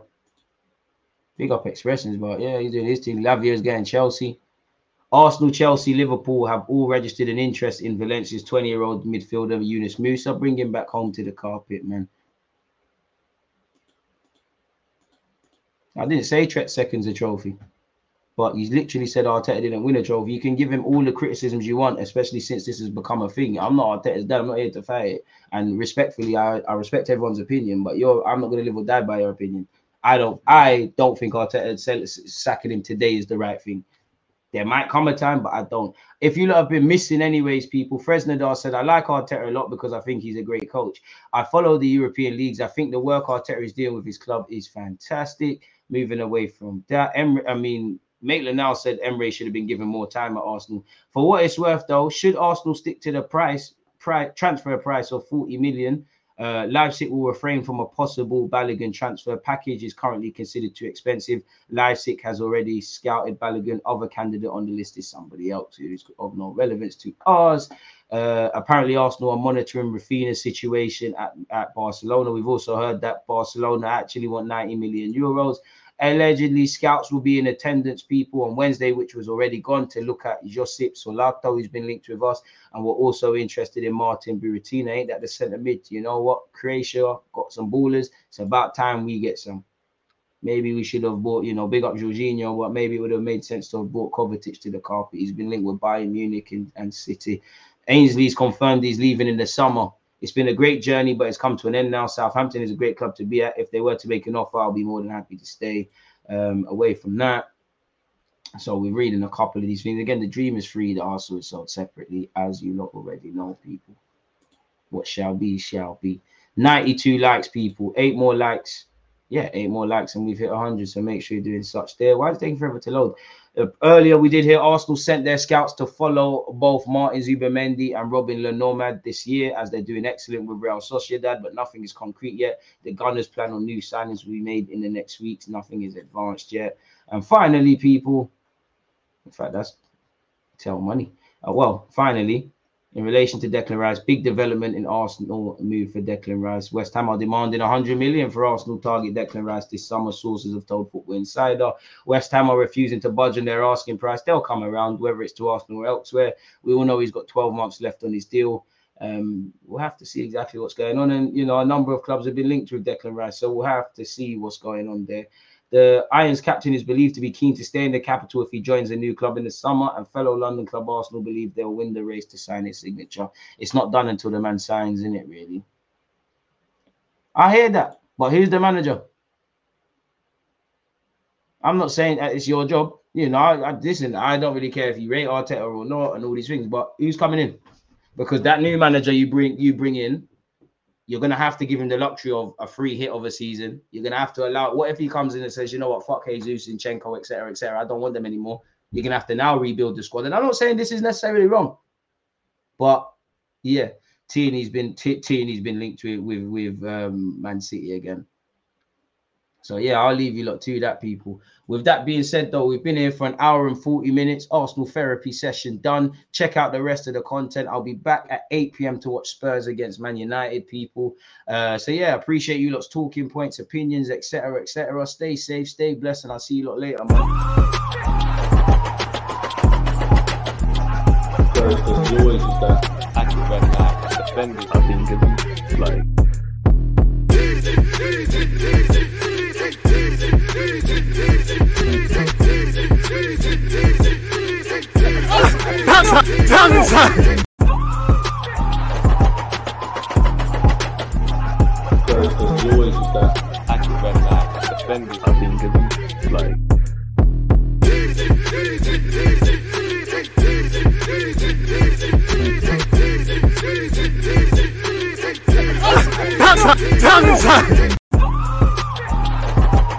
Big up expressions, but yeah, he's doing his thing. Lavia's getting Chelsea. Arsenal, Chelsea, Liverpool have all registered an interest in Valencia's 20 year old midfielder, Yunus Musah. Bring him back home to the carpet, man. I didn't say Tret seconds a trophy, but he's literally said Arteta didn't win a trophy. You can give him all the criticisms you want, especially since this has become a thing. I'm not Arteta's dad. I'm not here to fight it. And respectfully, I, I respect everyone's opinion, but you're I'm not going to live or die by your opinion. I don't I don't think Arteta sacking him today is the right thing. There might come a time, but I don't. If you have been missing, anyways, people, Fresnadar said, I like Arteta a lot because I think he's a great coach. I follow the European leagues. I think the work Arteta is doing with his club is fantastic. Moving away from that, Emery, I mean, Maitland now said Emery should have been given more time at Arsenal. For what it's worth, though, should Arsenal stick to the price, price transfer price of 40 million uh, Leipzig will refrain from a possible Balogun transfer. Package is currently considered too expensive. Leipzig has already scouted Balogun. Other candidate on the list is somebody else who's of no relevance to us. Uh, apparently, Arsenal are monitoring Raphinha's situation at, at Barcelona. We've also heard that Barcelona actually want 90 million euros. Allegedly, scouts will be in attendance, people, on Wednesday, which was already gone, to look at Josip Šutalo, who's been linked with us. And we're also interested in Martin Baturina. Ain't that the centre mid? You know what? Croatia got some ballers. It's about time we get some. Maybe we should have bought, you know, big up Jorginho, but maybe it would have made sense to have brought Kovacic to the carpet. He's been linked with Bayern Munich and, and City. Ainsley's confirmed he's leaving in the summer. It's been a great journey, but it's come to an end now. Southampton is a great club to be at. If they were to make an offer, I'll be more than happy to stay um, away from that. So we're reading a couple of these things. Again, the dream is free, the Arsenal is sold separately, as you lot already know, people. What shall be, shall be. 92 likes, people. Eight more likes. Yeah, eight more likes, and we've hit 100. So make sure you're doing such there. Why is it taking forever to load? Uh, earlier, we did hear Arsenal sent their scouts to follow both Martin Zubimendi and Robin Le Normand this year, as they're doing excellent with Real Sociedad, but nothing is concrete yet. The Gunners plan on new signings will be made in the next weeks. Nothing is advanced yet. And finally, people, in fact, that's tell money. Uh, well, finally, in relation to Declan Rice, big development in Arsenal move for Declan Rice. West Ham are demanding 100 million for Arsenal target Declan Rice this summer. Sources have told Football Insider. West Ham are refusing to budge on their asking price. They'll come around, whether it's to Arsenal or elsewhere. We all know he's got 12 months left on his deal. Um, we'll have to see exactly what's going on. And you know, a number of clubs have been linked with Declan Rice, so we'll have to see what's going on there. The Irons captain is believed to be keen to stay in the capital if he joins a new club in the summer, and fellow London club Arsenal believe they'll win the race to sign his signature. It's not done until the man signs, in it really. I hear that, but who's the manager? I'm not saying that it's your job. You know, I, I, listen, I don't really care if you rate Arteta or not and all these things, but who's coming in? Because that new manager you bring you bring in you're gonna have to give him the luxury of a free hit of a season. You're gonna have to allow. What if he comes in and says, you know what, fuck Jesus, Zinchenko, etc., etc. I don't want them anymore. You're gonna have to now rebuild the squad. And I'm not saying this is necessarily wrong, but yeah, Tierney's been Tierney's been linked with with um, Man City again. So yeah, I'll leave you lot to that, people. With that being said, though, we've been here for an hour and 40 minutes. Arsenal therapy session done. Check out the rest of the content. I'll be back at 8 p.m. to watch Spurs against Man United, people. Uh, so yeah, appreciate you lot's talking points, opinions, etc., etc. Stay safe, stay blessed, and I'll see you lot later, man. Spurs, there's always just that active red flag. Defenders, I think, is like Spurs, there's always just that. Defenders, is like